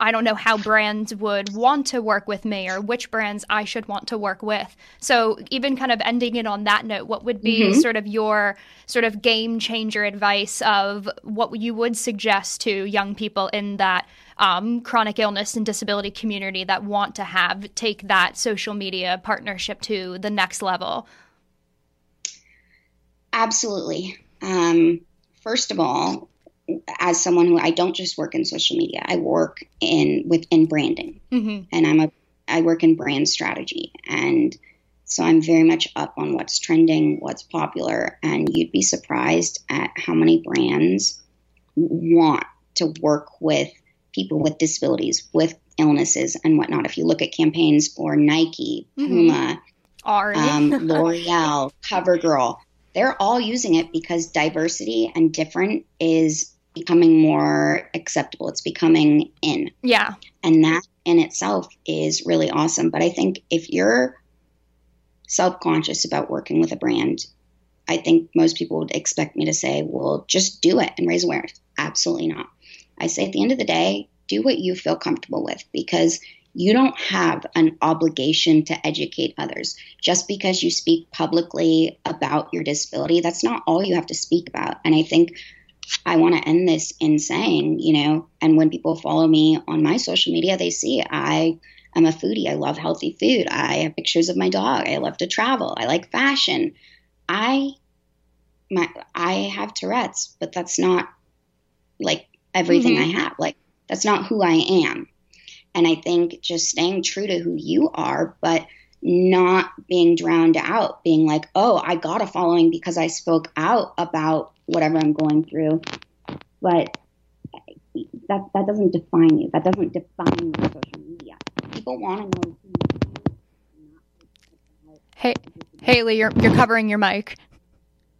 I don't know how brands would want to work with me or which brands I should want to work with. So, even kind of ending it on that note, what would be mm-hmm. sort of your sort of game changer advice of what you would suggest to young people in that um, chronic illness and disability community that want to have take that social media partnership to the next level? Absolutely. Um, first of all, as someone who I don't just work in social media, I work in within branding, mm-hmm. and I'm a I work in brand strategy, and so I'm very much up on what's trending, what's popular, and you'd be surprised at how many brands want to work with people with disabilities, with illnesses, and whatnot. If you look at campaigns for Nike, mm-hmm. Puma, um, L'Oreal, CoverGirl, they're all using it because diversity and different is becoming more acceptable. It's becoming in. Yeah. And that in itself is really awesome. But I think if you're self conscious about working with a brand, I think most people would expect me to say, well, just do it and raise awareness. Absolutely not. I say at the end of the day, do what you feel comfortable with because you don't have an obligation to educate others. Just because you speak publicly about your disability, that's not all you have to speak about. And I think I want to end this in saying, you know, and when people follow me on my social media, they see I am a foodie. I love healthy food. I have pictures of my dog. I love to travel. I like fashion. I my I have Tourette's, but that's not like everything mm-hmm. I have. Like that's not who I am. And I think just staying true to who you are, but not being drowned out, being like, oh, I got a following because I spoke out about whatever I'm going through. But that that doesn't define you. That doesn't define your social media. People want to know. Hey, Hayley, you're you're covering your mic.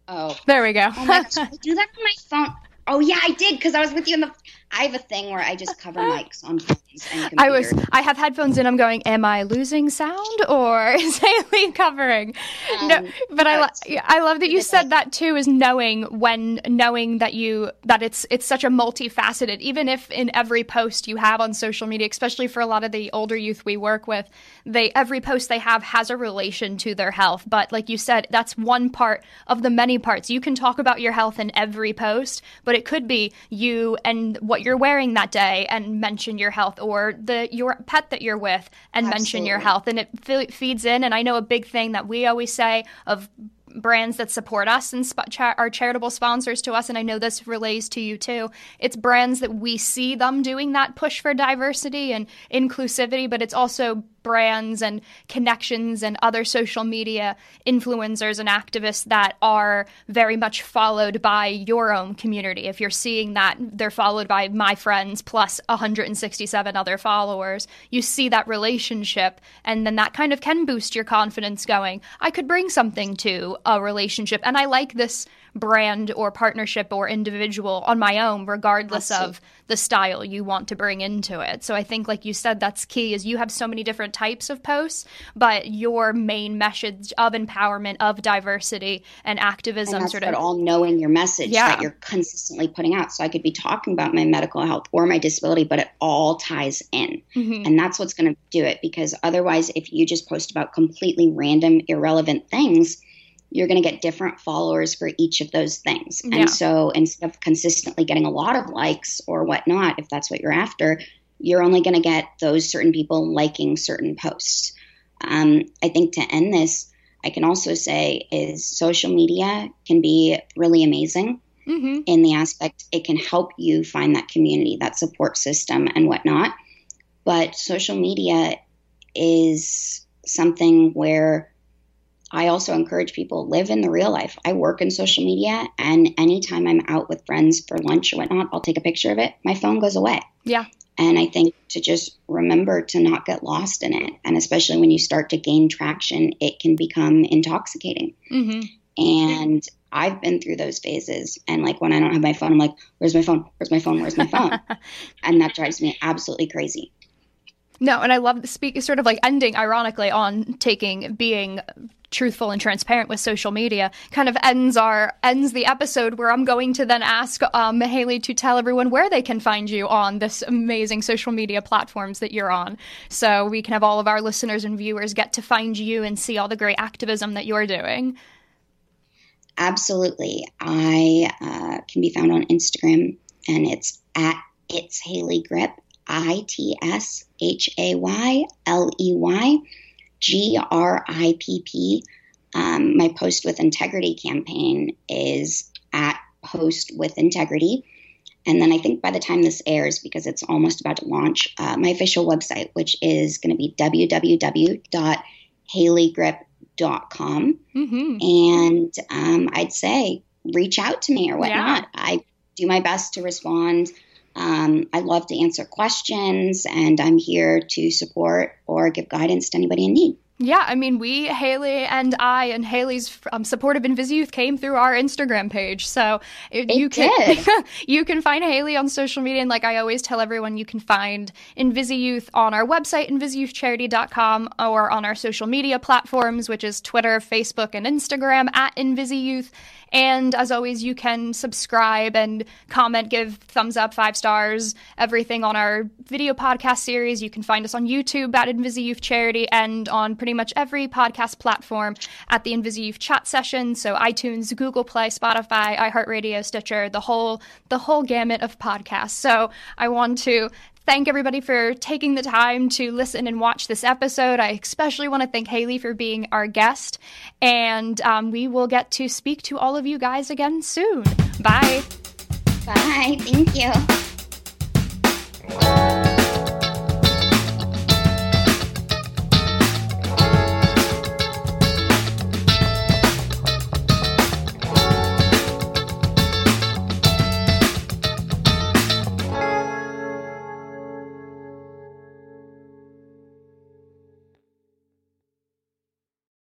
Oh, there we go. oh my gosh, I do that on my phone. Oh yeah, I did because I was with you in the. I have a thing where I just cover mics on phones and I was. I have headphones in. I'm going. Am I losing sound or is Hayley covering? no, Um, but I lo- I love that you said that too. Is knowing when knowing that you that it's it's such a multifaceted. Even if in every post you have on social media, especially for a lot of the older youth we work with, they every post they have has a relation to their health. But like you said, that's one part of the many parts. You can talk about your health in every post, but it could be you and what you're wearing that day and mention your health, or the your pet that you're with and mention your health, and it fe- feeds in. And I know a big thing that we always say of brands that support us and sp- cha- are charitable sponsors to us and i know this relays to you too it's brands that we see them doing that push for diversity and inclusivity but it's also brands and connections and other social media influencers and activists that are very much followed by your own community. If you're seeing that they're followed by my friends plus 167 other followers you see that relationship and then that kind of can boost your confidence going. I could bring something to a relationship and i like this brand or partnership or individual on my own regardless of the style you want to bring into it so i think like you said that's key is you have so many different types of posts but your main message of empowerment of diversity and activism and sort of all knowing your message Yeah. that you're consistently putting out. So I could be talking about my medical health or my disability, but it all ties in. Mhm. And that's what's going to do it because otherwise, if you just post about completely random, irrelevant things, you're going to get different followers for each of those things. Yeah. And so instead of consistently getting a lot of likes or whatnot, if that's what you're after, you're only going to get those certain people liking certain posts. Um, I think to end this, I can also say is social media can be really amazing Mhm. in the aspect it can help you find that community, that support system, and whatnot. But social media is something where I also encourage people live in the real life. I work in social media, and anytime I'm out with friends for lunch or whatnot, I'll take a picture of it. My phone goes away. yeah And I think to just remember to not get lost in it. And especially when you start to gain traction, it can become intoxicating. hmm And I've been through those phases. And like when I don't have my phone, I'm like, where's my phone? Where's my phone? Where's my phone? and that drives me absolutely crazy. No, and I love the speak sort of like ending ironically on taking being truthful and transparent with social media kind of ends our ends the episode where I'm going to then ask um, Hayley to tell everyone where they can find you on this amazing social media platforms that you're on, so we can have all of our listeners and viewers get to find you and see all the great activism that you're doing. Absolutely. I uh, can be found on Instagram and it's at it's Hayley Gripp, I T S H A Y L E Y G R I P P. Um, my Post with Integrity campaign is at Post with Integrity. And then I think by the time this airs, because it's almost about to launch, uh, my official website, which is going to be www.hayleygripp.com hmm and um, I'd say reach out to me or whatnot. I do my best to respond. Um, I love to answer questions, and I'm here to support or give guidance to anybody in need. Yeah, I mean, we, Hayley and I, and Hayley's um, support of InvisiYouth came through our Instagram page. So if It you can, you can find Hayley on social media. And like I always tell everyone, you can find InvisiYouth on our website, invisiyouthcharity.com, or on our social media platforms, which is Twitter, Facebook, and Instagram at InvisiYouth. And as always, you can subscribe and comment, give thumbs up, five stars, everything on our video podcast series. You can find us on YouTube at InvisiYouth Charity and on pretty much every podcast platform at the InvisiYouth Chat Session. So iTunes, Google Play, Spotify, iHeartRadio, Stitcher, the whole the whole gamut of podcasts. So I want to thank everybody for taking the time to listen and watch this episode. I especially want to thank Hayley for being our guest. And um, we will get to speak to all of you guys again soon. Bye. Bye. Thank you.